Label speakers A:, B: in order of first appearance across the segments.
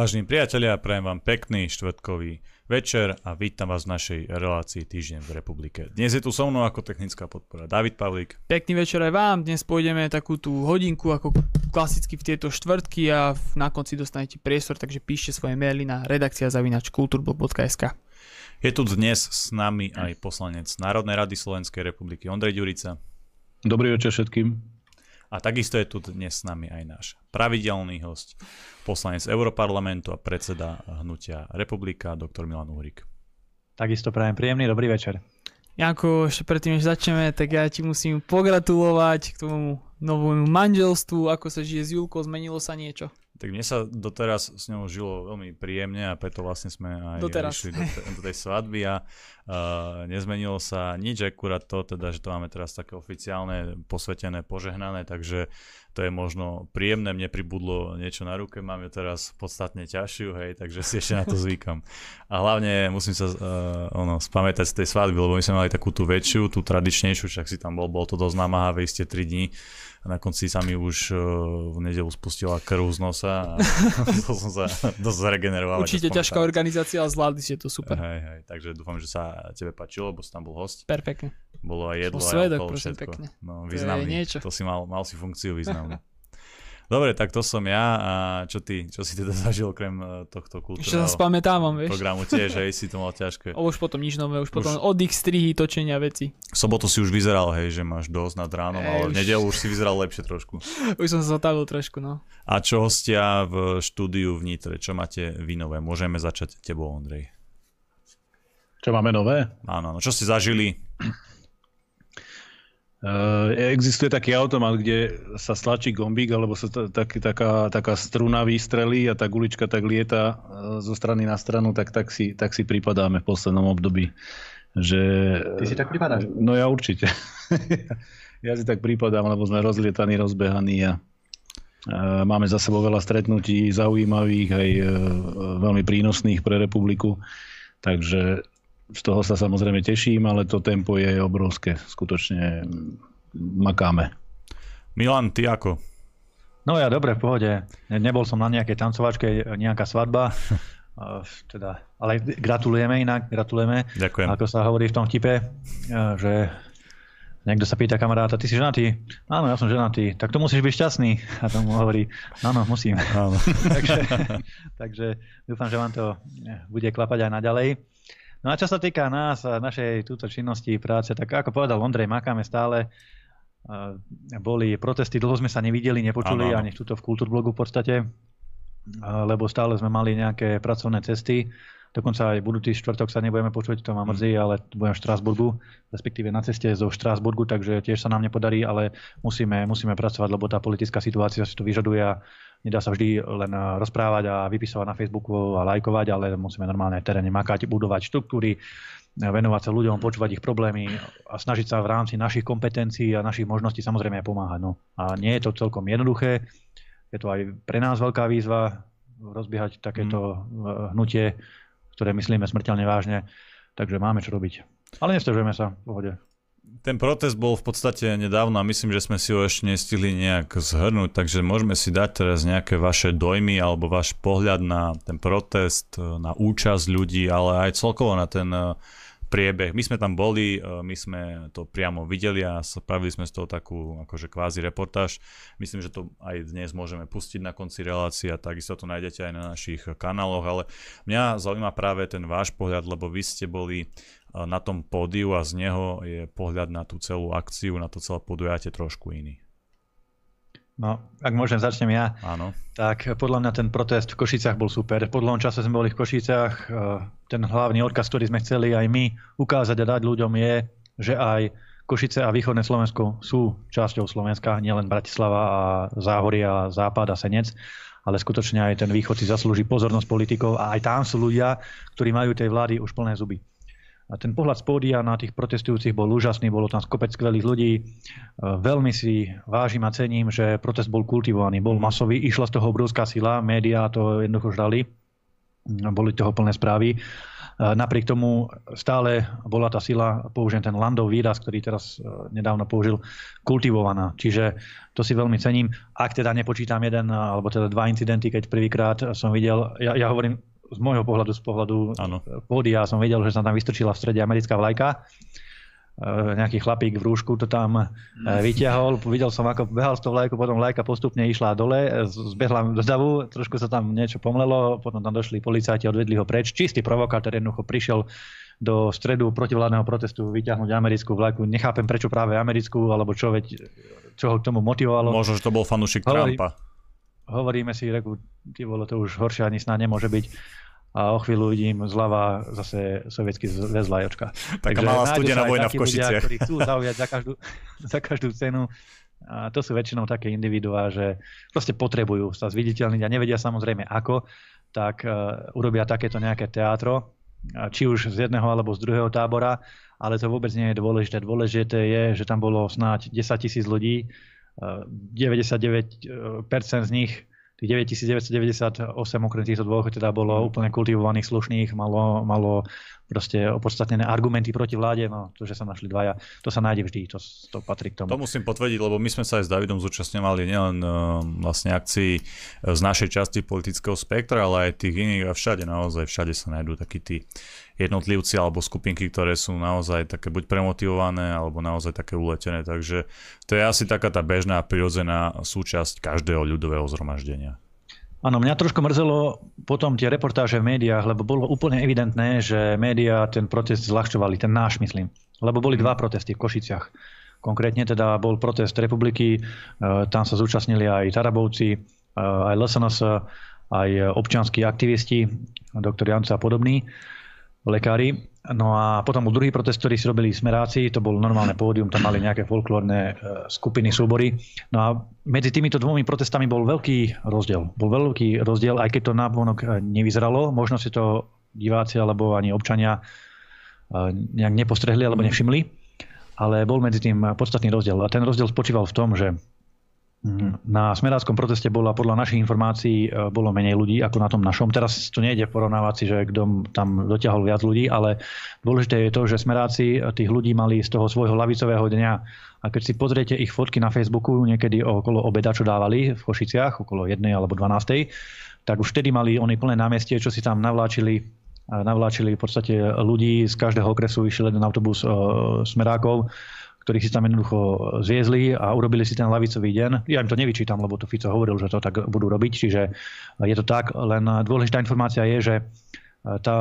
A: Vážení priatelia, prajem vám pekný štvrtkový večer a vítam vás v našej relácii Týždeň v republike. Dnes je tu so mnou ako technická podpora David Pavlík.
B: Pekný večer aj vám. Dnes pôjdeme takú tú hodinku ako klasicky v tieto štvrtky a na konci dostanete priestor, takže píšte svoje maily na redakcia zavinač kulturblog.sk.
A: Je tu dnes s nami aj poslanec Národnej rady Slovenskej republiky Ondrej Ďurica.
C: Dobrý večer všetkým.
A: A takisto je tu dnes s nami aj náš pravidelný host, poslanec Europarlamentu a predseda hnutia Republika, doktor Milan Uhrik.
D: Takisto prajem príjemný dobrý večer.
B: Janko, ešte predtým, než začneme, tak ja ti musím pogratulovať k tomu novému manželstvu, ako sa žije s Julkou, zmenilo sa niečo?
A: Tak mne sa doteraz s ňou žilo veľmi príjemne a preto vlastne sme aj doteraz. išli do, te, do tej svadby a uh, nezmenilo sa nič, akurát to, teda, že to máme teraz také oficiálne, posvetené, požehnané, takže to je možno príjemné, mne pribudlo niečo na ruke, mám ju teraz podstatne ťažšiu, hej, takže si ešte na to zvykam. A hlavne musím sa uh, ono, spamätať z tej svadby, lebo my sme mali takú tú väčšiu, tú tradičnejšiu, však si tam bol, bol to dosť namáhavé, ste 3 dní a na konci sa mi už uh, v nedelu spustila krv z nosa a to som sa dosť zregeneroval.
B: Určite ťažká organizácia, ale zvládli ste to super.
A: Hej, hej, takže dúfam, že sa tebe páčilo, lebo si tam bol host.
B: Perfektne.
A: Bolo aj jedlo,
B: aj svedok, prosím, všetko. Pekne.
A: No, významný. To, niečo. to si mal, mal si funkciu významnú. Dobre, tak to som ja a čo ty, čo si teda zažil okrem e, tohto kultúrneho
B: Ešte sa spamätávam, vieš.
A: programu tiež, hej, si to mal ťažké.
B: A už potom nič nové, už potom už... oddych, strihy, točenia veci.
A: V sobotu si už vyzeral, hej, že máš dosť nad ránom, ale v nedelu už si vyzeral lepšie trošku.
B: už som sa zotavil trošku, no.
A: A čo hostia v štúdiu v Nitre, čo máte vy nové? Môžeme začať tebou, Ondrej.
C: Čo máme nové?
A: Áno, no čo ste zažili?
C: Uh, existuje taký automat, kde sa stlačí gombík, alebo sa t- tak, taká, taká struna vystrelí a tá gulička tak lieta uh, zo strany na stranu, tak, tak, si, tak si pripadáme v poslednom období. Že,
D: Ty si tak pripadáš?
C: No ja určite. ja si tak pripadám, lebo sme rozlietaní, rozbehaní a uh, máme za sebou veľa stretnutí zaujímavých, aj veľmi prínosných pre republiku. Takže z toho sa samozrejme teším, ale to tempo je obrovské. Skutočne makáme.
A: Milan, ty ako?
D: No ja dobre, v pohode. Nebol som na nejakej tancovačke, nejaká svadba. teda, ale gratulujeme inak, gratulujeme.
A: Ďakujem.
D: Ako sa hovorí v tom tipe, že niekto sa pýta kamaráta, ty si ženatý? Áno, ja som ženatý. Tak to musíš byť šťastný. A tomu hovorí, áno, musím. Áno. takže, takže dúfam, že vám to bude klapať aj naďalej. No a čo sa týka nás a našej túto činnosti práce, tak ako povedal Ondrej, makáme stále. Boli protesty, dlho sme sa nevideli, nepočuli ano. ani tuto v Kultúrblogu v podstate, lebo stále sme mali nejaké pracovné cesty. Dokonca aj budúci štvrtok sa nebudeme počuť, to ma mrzí, ale budem v Štrásburgu, respektíve na ceste zo Štrásburgu, takže tiež sa nám nepodarí, ale musíme, musíme pracovať, lebo tá politická situácia si to vyžaduje a Nedá sa vždy len eh, rozprávať a vypisovať na Facebooku a lajkovať, ale musíme normálne v teréne makať, budovať štruktúry, eh, venovať sa ľuďom, počúvať ich problémy a snažiť sa v rámci našich kompetencií a našich možností samozrejme aj pomáhať. No. A nie je to celkom jednoduché, je to aj pre nás veľká výzva rozbiehať takéto mm. hnutie, ktoré myslíme smrteľne vážne, takže máme čo robiť. Ale nestežujeme sa v pohode
A: ten protest bol v podstate nedávno a myslím, že sme si ho ešte nestihli nejak zhrnúť, takže môžeme si dať teraz nejaké vaše dojmy alebo váš pohľad na ten protest, na účasť ľudí, ale aj celkovo na ten priebeh. My sme tam boli, e, my sme to priamo videli a spravili sme z toho takú akože kvázi reportáž. Myslím, že to aj dnes môžeme pustiť na konci relácie a takisto to nájdete aj na našich kanáloch, ale mňa zaujíma práve ten váš pohľad, lebo vy ste boli na tom pódiu a z neho je pohľad na tú celú akciu, na to celé podujatie trošku iný.
D: No, ak môžem, začnem ja.
A: Áno.
D: Tak podľa mňa ten protest v Košiciach bol super. Po dlhom čase sme boli v Košiciach. E, ten hlavný odkaz, ktorý sme chceli aj my ukázať a dať ľuďom je, že aj Košice a východné Slovensko sú časťou Slovenska, nielen Bratislava a Záhoria a Západ a Senec, ale skutočne aj ten východ si zaslúži pozornosť politikov a aj tam sú ľudia, ktorí majú tej vlády už plné zuby. A ten pohľad z pódia na tých protestujúcich bol úžasný, bolo tam kopec skvelých ľudí. E, veľmi si vážim a cením, že protest bol kultivovaný, bol masový, išla z toho obrovská sila, médiá to jednoducho žrali, boli toho plné správy. napriek tomu stále bola tá sila, použijem ten landov výraz, ktorý teraz nedávno použil, kultivovaná. Čiže to si veľmi cením. Ak teda nepočítam jeden alebo teda dva incidenty, keď prvýkrát som videl, ja, ja hovorím z môjho pohľadu, z pohľadu pódia, som videl, že sa tam vystrčila v strede americká vlajka Eh, nejaký chlapík v rúšku to tam eh, vyťahol. Videl som, ako behal s tou vlajkou, potom vlajka postupne išla dole, eh, zbehla do davu, trošku sa tam niečo pomlelo, potom tam došli policajti, odvedli ho preč. Čistý provokátor jednoducho prišiel do stredu protivládneho protestu vyťahnuť americkú vlajku. Nechápem, prečo práve americkú, alebo čo, veď, čo ho k tomu motivovalo.
A: Možno, že to bol fanúšik Hovorí, Trumpa.
D: Hovoríme si, reku, ty bolo to už horšie ani snáď nemôže byť a o chvíľu vidím zľava zase sovietský zväz vlajočka.
A: Taká malá studená vojna v Košiciach.
D: Ľudia, ktorí chcú zaujať za každú, za každú cenu. A to sú väčšinou také individuá, že proste potrebujú sa zviditeľniť a nevedia samozrejme ako, tak uh, urobia takéto nejaké teátro, či už z jedného alebo z druhého tábora, ale to vôbec nie je dôležité. Dôležité je, že tam bolo snáď 10 tisíc ľudí, 99% z nich tých 9998 okrem týchto dvoch teda bolo úplne kultivovaných, slušných, malo, malo proste opodstatnené argumenty proti vláde, no to, že sa našli dvaja, to sa nájde vždy, to, to patrí k tomu.
A: To musím potvrdiť, lebo my sme sa aj s Davidom zúčastňovali nielen uh, vlastne akcií z našej časti politického spektra, ale aj tých iných a všade naozaj, všade sa nájdú takí tí jednotlivci alebo skupinky, ktoré sú naozaj také buď premotivované alebo naozaj také uletené, takže to je asi taká tá bežná prirodzená súčasť každého ľudového zhromaždenia.
D: Áno, mňa trošku mrzelo potom tie reportáže v médiách, lebo bolo úplne evidentné, že médiá ten protest zľahčovali, ten náš myslím. Lebo boli dva protesty v Košiciach. Konkrétne teda bol protest republiky, e, tam sa zúčastnili aj Tarabovci, e, aj LSNS, aj občianskí aktivisti, doktor Janca a podobní lekári. No a potom bol druhý protest, ktorý si robili smeráci, to bol normálne pódium, tam mali nejaké folklórne e, skupiny, súbory. No a medzi týmito dvomi protestami bol veľký rozdiel. Bol veľký rozdiel, aj keď to návonok e, nevyzeralo, možno si to diváci alebo ani občania e, nejak nepostrehli alebo nevšimli, ale bol medzi tým podstatný rozdiel. A ten rozdiel spočíval v tom, že. Na smeráckom proteste bola podľa našich informácií e, bolo menej ľudí ako na tom našom. Teraz tu nejde porovnávať si, že kto tam dotiahol viac ľudí, ale dôležité je to, že smeráci e, tých ľudí mali z toho svojho lavicového dňa. A keď si pozriete ich fotky na Facebooku niekedy okolo obeda, čo dávali v Košiciach, okolo 1 alebo 12, tak už vtedy mali oni plné námestie, čo si tam navláčili navláčili v podstate ľudí z každého okresu, išiel jeden autobus e, smerákov ktorých si tam jednoducho zviezli a urobili si ten lavicový deň. Ja im to nevyčítam, lebo to Fico hovoril, že to tak budú robiť, čiže je to tak. Len dôležitá informácia je, že tá,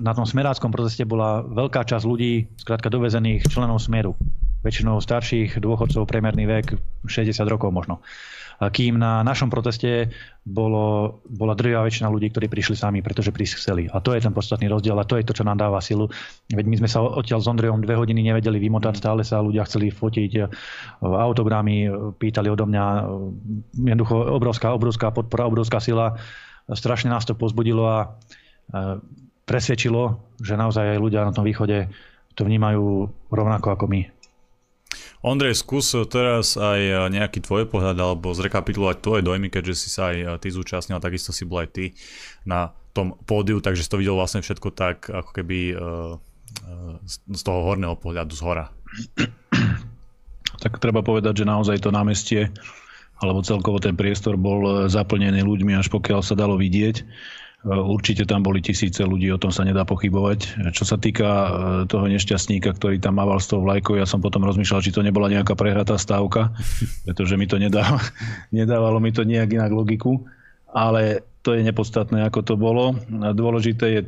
D: na tom smeráckom proteste bola veľká časť ľudí, skrátka dovezených členov Smeru. Väčšinou starších dôchodcov, priemerný vek 60 rokov možno kým na našom proteste bolo, bola drvivá väčšina ľudí, ktorí prišli sami, pretože prísť chceli. A to je ten podstatný rozdiel a to je to, čo nám dáva silu. Veď my sme sa odtiaľ s Ondrejom dve hodiny nevedeli vymotať, stále sa ľudia chceli fotiť e, autogramy, pýtali odo mňa, e, jednoducho obrovská, obrovská podpora, obrovská sila. Strašne nás to pozbudilo a e, presvedčilo, že naozaj aj ľudia na tom východe to vnímajú rovnako ako my.
A: Ondrej, skús teraz aj nejaký tvoj pohľad alebo zrekapitulovať tvoje dojmy, keďže si sa aj ty zúčastnil, takisto si bol aj ty na tom pódiu, takže si to videl vlastne všetko tak, ako keby uh, z toho horného pohľadu, z hora.
C: Tak treba povedať, že naozaj to námestie alebo celkovo ten priestor bol zaplnený ľuďmi, až pokiaľ sa dalo vidieť. Určite tam boli tisíce ľudí, o tom sa nedá pochybovať. Čo sa týka e, toho nešťastníka, ktorý tam mával s tou vlajkou, ja som potom rozmýšľal, či to nebola nejaká prehratá stávka, pretože mi to nedávalo, nedávalo mi to nejak inak logiku. Ale to je nepodstatné, ako to bolo. Dôležité je,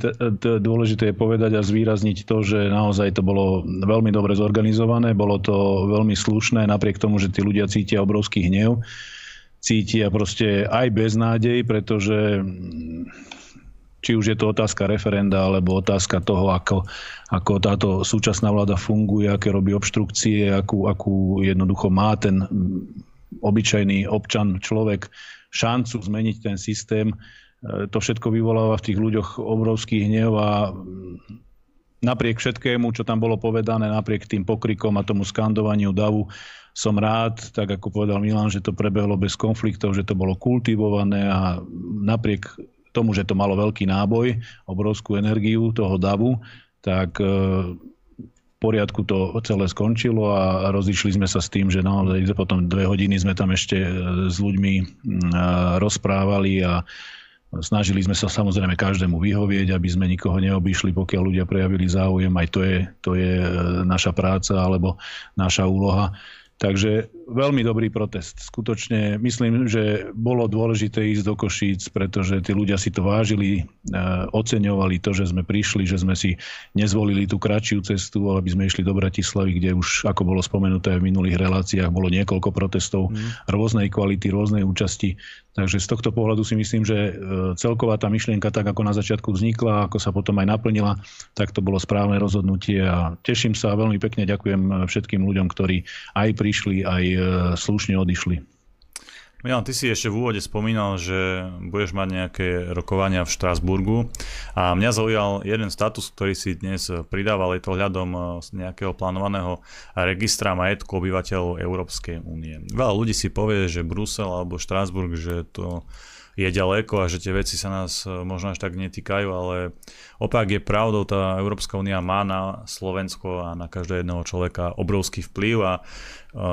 C: dôležité je povedať a zvýrazniť to, že naozaj to bolo veľmi dobre zorganizované, bolo to veľmi slušné, napriek tomu, že tí ľudia cítia obrovský hnev cítia proste aj beznádej, pretože či už je to otázka referenda, alebo otázka toho, ako, ako táto súčasná vláda funguje, aké robí obštrukcie, akú, akú jednoducho má ten obyčajný občan, človek šancu zmeniť ten systém. E, to všetko vyvoláva v tých ľuďoch obrovský hnev a napriek všetkému, čo tam bolo povedané, napriek tým pokrikom a tomu skandovaniu davu, som rád, tak ako povedal Milan, že to prebehlo bez konfliktov, že to bolo kultivované a napriek tomu, že to malo veľký náboj, obrovskú energiu toho davu, tak v poriadku to celé skončilo a rozišli sme sa s tým, že naozaj potom dve hodiny sme tam ešte e, s ľuďmi rozprávali a snažili sme sa samozrejme každému vyhovieť, aby sme nikoho neobyšli, pokiaľ ľudia prejavili záujem. Aj to je, to je e, naša práca alebo naša úloha. Takže veľmi dobrý protest. Skutočne myslím, že bolo dôležité ísť do Košíc, pretože tí ľudia si to vážili, e, oceňovali to, že sme prišli, že sme si nezvolili tú kratšiu cestu, aby sme išli do Bratislavy, kde už, ako bolo spomenuté v minulých reláciách, bolo niekoľko protestov mm. rôznej kvality, rôznej účasti. Takže z tohto pohľadu si myslím, že e, celková tá myšlienka, tak ako na začiatku vznikla, ako sa potom aj naplnila, tak to bolo správne rozhodnutie a teším sa veľmi pekne, ďakujem všetkým ľuďom, ktorí aj prišli, aj e, slušne odišli.
A: Milan, ty si ešte v úvode spomínal, že budeš mať nejaké rokovania v Štrásburgu a mňa zaujal jeden status, ktorý si dnes pridával, je to hľadom e, z nejakého plánovaného registra majetku obyvateľov Európskej únie. Veľa ľudí si povie, že Brusel alebo Štrásburg, že to je ďaleko a že tie veci sa nás e, možno až tak netýkajú, ale opak je pravdou, tá Európska únia má na Slovensko a na každého jedného človeka obrovský vplyv a e,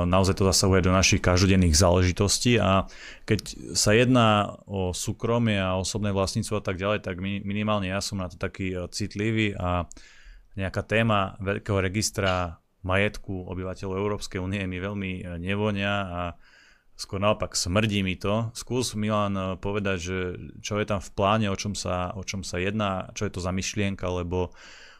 A: naozaj to zasahuje do našich každodenných záležitostí a keď sa jedná o súkromie a osobné vlastníctvo a tak ďalej, tak minimálne ja som na to taký e, citlivý a nejaká téma veľkého registra majetku obyvateľov Európskej únie mi veľmi nevonia a skôr naopak smrdí mi to. Skús Milan eh, povedať, že čo je tam v pláne, o čom sa, o čom sa jedná, čo je to za myšlienka, lebo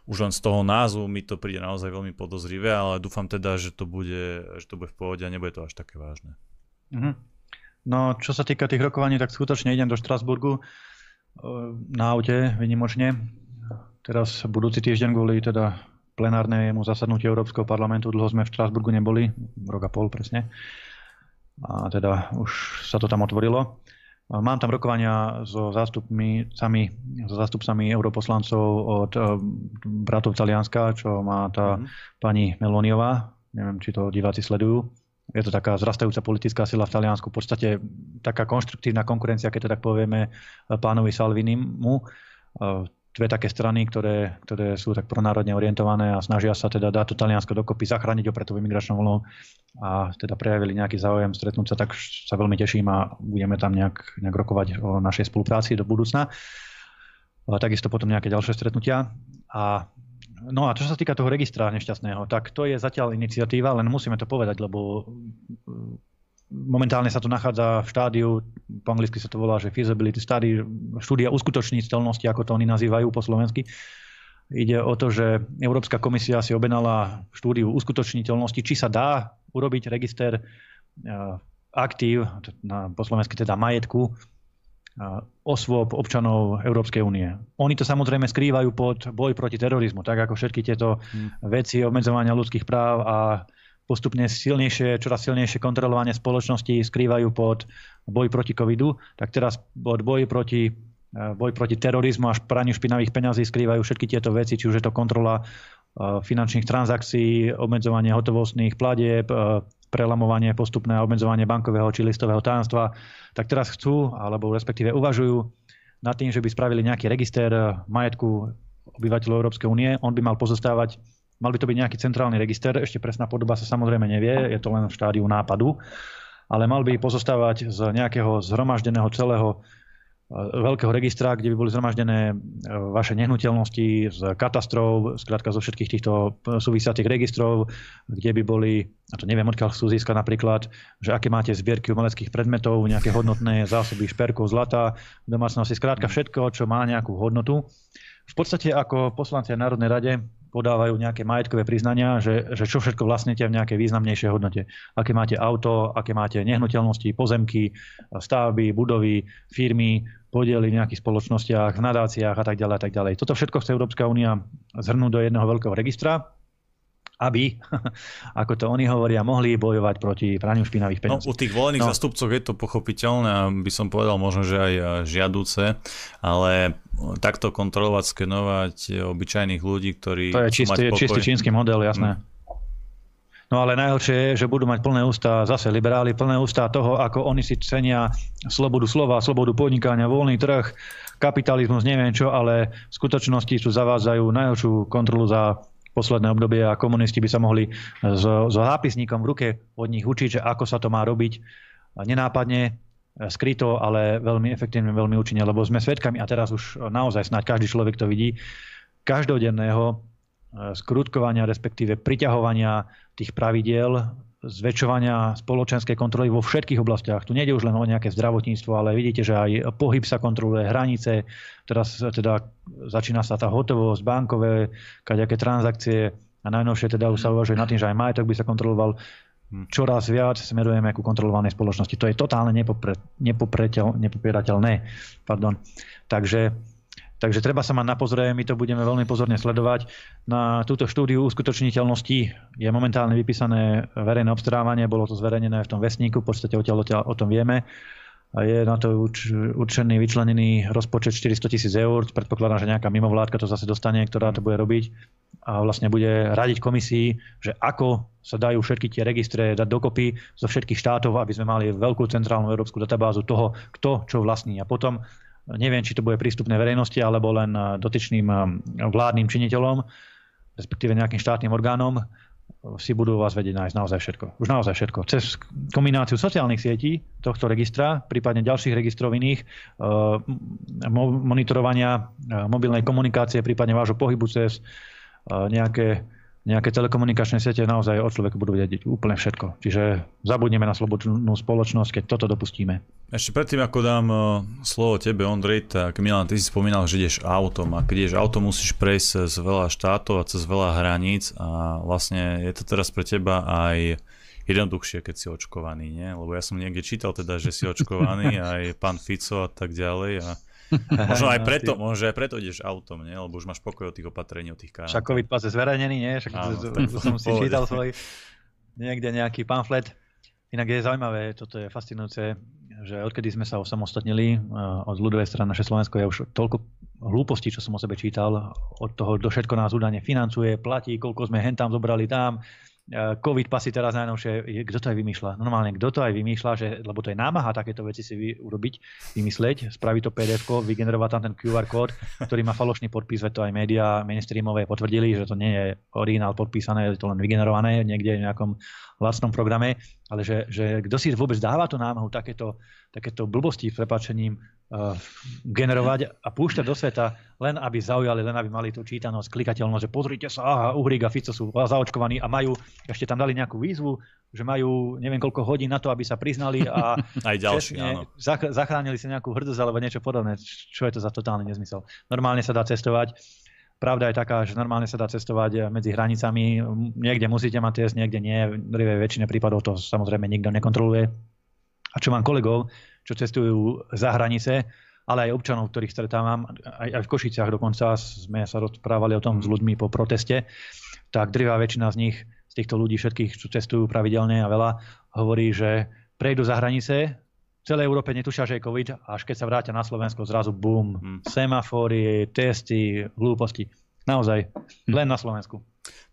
A: už len z toho názvu mi to príde naozaj veľmi podozrivé, ale dúfam teda, že to bude, že to bude v pohode a nebude to až také vážne.
D: Mm-hmm. No, čo sa týka tých rokovaní, tak skutočne idem do Štrasburgu eh, na aute, vynimočne. Teraz budúci týždeň kvôli teda plenárnemu zasadnutiu Európskeho parlamentu, dlho sme v Štrasburgu neboli, rok a pol presne a teda už sa to tam otvorilo. Mám tam rokovania so zástupmi, sami, so zástupcami europoslancov od eh, bratov Talianska, čo má tá mm. pani Meloniová. Neviem, či to diváci sledujú. Je to taká zrastajúca politická sila v Taliansku, v podstate taká konštruktívna konkurencia, keď to tak povieme, pánovi Salvinimu eh, dve také strany, ktoré, ktoré sú tak pronárodne orientované a snažia sa teda dať to Taliansko dokopy, zachrániť opätovú imigračnou vlnou a teda prejavili nejaký záujem stretnúť sa, tak sa veľmi teším a budeme tam nejak, nejak rokovať o našej spolupráci do budúcna. A takisto potom nejaké ďalšie stretnutia. A No a čo sa týka toho registra nešťastného, tak to je zatiaľ iniciatíva, len musíme to povedať, lebo momentálne sa to nachádza v štádiu, po anglicky sa to volá, že feasibility study, štúdia uskutočniteľnosti, ako to oni nazývajú po slovensky. Ide o to, že Európska komisia si obenala štúdiu uskutočniteľnosti, či sa dá urobiť register eh, aktív, na, po slovensky teda majetku, eh, osôb občanov Európskej únie. Oni to samozrejme skrývajú pod boj proti terorizmu, tak ako všetky tieto hmm. veci obmedzovania ľudských práv a postupne silnejšie, čoraz silnejšie kontrolovanie spoločnosti skrývajú pod boj proti covidu, tak teraz pod boj proti, eh, boj proti terorizmu až praniu špinavých peňazí skrývajú všetky tieto veci, či už je to kontrola eh, finančných transakcií, obmedzovanie hotovostných platieb, eh, prelamovanie postupné obmedzovanie bankového či listového tajomstva, tak teraz chcú, alebo respektíve uvažujú nad tým, že by spravili nejaký register majetku obyvateľov Európskej únie. On by mal pozostávať Mal by to byť nejaký centrálny register, ešte presná podoba sa samozrejme nevie, je to len v štádiu nápadu, ale mal by pozostávať z nejakého zhromaždeného celého e, veľkého registra, kde by boli zhromaždené e, vaše nehnuteľnosti z katastrov, skrátka zo všetkých týchto súvisiacich registrov, kde by boli, a to neviem odkiaľ chcú získať napríklad, že aké máte zbierky umeleckých predmetov, nejaké hodnotné zásoby šperkov, zlata, domácnosti, skrátka všetko, čo má nejakú hodnotu. V podstate ako poslanci Národnej rade podávajú nejaké majetkové priznania, že, že čo všetko vlastnete v nejakej významnejšej hodnote. Aké máte auto, aké máte nehnuteľnosti, pozemky, stavby, budovy, firmy, podiely v nejakých spoločnostiach, v nadáciách a tak ďalej a tak ďalej. Toto všetko chce Európska únia zhrnúť do jedného veľkého registra aby, ako to oni hovoria, mohli bojovať proti praniu špinavých peniazí.
A: No, u tých volených no. zastupcov je to pochopiteľné a by som povedal možno, že aj žiaduce, ale takto kontrolovať, skenovať obyčajných ľudí, ktorí...
D: To je čistý, čistý čínsky model, jasné. Hmm. No ale najhoršie je, že budú mať plné ústa, zase liberáli, plné ústa toho, ako oni si cenia slobodu slova, slobodu podnikania, voľný trh, kapitalizmus, neviem čo, ale v skutočnosti tu zavádzajú najhoršiu kontrolu za posledné obdobie a komunisti by sa mohli so, so zápisníkom v ruke od nich učiť, že ako sa to má robiť. Nenápadne, skryto, ale veľmi efektívne, veľmi účinne, lebo sme svedkami, a teraz už naozaj snáď každý človek to vidí, každodenného skrutkovania, respektíve priťahovania tých pravidiel zväčšovania spoločenskej kontroly vo všetkých oblastiach. Tu nejde už len o nejaké zdravotníctvo, ale vidíte, že aj pohyb sa kontroluje, hranice, teraz teda začína sa tá hotovosť, bankové, kaďaké transakcie a najnovšie teda už sa uvažuje na tým, že aj majetok by sa kontroloval. Čoraz viac smerujeme ku kontrolovanej spoločnosti. To je totálne nepopre, nepopierateľné. Pardon. Takže Takže treba sa mať na pozore, my to budeme veľmi pozorne sledovať. Na túto štúdiu uskutočniteľnosti je momentálne vypísané verejné obstarávanie, bolo to zverejnené v tom vesníku, v podstate odtiaľ, odtiaľ o tom vieme. A je na to urč, určený, vyčlenený rozpočet 400 tisíc eur. Predpokladám, že nejaká mimovládka to zase dostane, ktorá to bude robiť a vlastne bude radiť komisii, že ako sa dajú všetky tie registre dať dokopy zo všetkých štátov, aby sme mali veľkú centrálnu európsku databázu toho, kto čo vlastní. A potom Neviem, či to bude prístupné verejnosti alebo len eh, dotyčným eh, vládnym činiteľom, respektíve nejakým štátnym orgánom, si budú vás vedieť nájsť naozaj všetko. Už naozaj všetko. Cez kombináciu sociálnych sietí tohto registra, prípadne ďalších registrov iných, eh, monitorovania mobilnej komunikácie, prípadne vášho pohybu cez nejaké nejaké telekomunikačné siete naozaj od človeka budú vedieť úplne všetko. Čiže zabudneme na slobodnú spoločnosť, keď toto dopustíme.
A: Ešte predtým, ako dám uh, slovo tebe, Ondrej, tak Milan, ty si spomínal, že ideš autom a keď ideš autom, musíš prejsť cez veľa štátov a cez veľa hraníc a vlastne je to teraz pre teba aj jednoduchšie, keď si očkovaný, nie? Lebo ja som niekde čítal teda, že si očkovaný, aj pán Fico a tak ďalej a Možno aj preto, možno aj preto ideš autom, nie? lebo už máš pokoj od tých opatrení, od tých kár.
D: Však COVID pas je zverejnený, nie? Však Áno, to, som si čítal svoj niekde nejaký pamflet. Inak je zaujímavé, toto je fascinujúce, že odkedy sme sa osamostatnili eh, od ľudovej strany naše Slovensko, je už toľko hlúpostí, čo som o sebe čítal, od toho, do všetko nás údajne financuje, platí, koľko sme hen tam zobrali tam, COVID pasy teraz najnovšie, kto to aj vymýšľa? Normálne, kto to aj vymýšľa, že, lebo to je námaha takéto veci si vy, urobiť, vymysleť, spraviť to pdf vygenerovať tam ten QR kód, ktorý má falošný podpis, veď to aj médiá mainstreamové potvrdili, že to nie je originál podpísané, je to len vygenerované niekde v nejakom lacnom programe, ale že, že kto si vôbec dáva tú námahu takéto, takéto blbosti s prepačením uh, generovať a púšťať do sveta, len aby zaujali, len aby mali tú čítanosť, klikateľnosť, že pozrite sa, aha, Uhrík a Fico sú zaočkovaní a majú, ešte tam dali nejakú výzvu, že majú neviem koľko hodín na to, aby sa priznali a
A: aj ďalší, áno.
D: zachránili si nejakú hrdosť alebo niečo podobné. Čo je to za totálny nezmysel? Normálne sa dá cestovať Pravda je taká, že normálne sa dá cestovať medzi hranicami. Niekde musíte mať test, niekde nie. V väčšine prípadov to samozrejme nikto nekontroluje. A čo mám kolegov, čo cestujú za hranice, ale aj občanov, ktorých stretávam, aj, aj v Košiciach dokonca sme sa rozprávali o tom s ľuďmi po proteste, tak drvá väčšina z nich, z týchto ľudí všetkých, čo cestujú pravidelne a veľa, hovorí, že prejdú za hranice, v celej Európe netušia, že je COVID, až keď sa vrátia na Slovensko, zrazu bum, hmm. semafóry, testy, hlúposti. Naozaj, hm. len na Slovensku.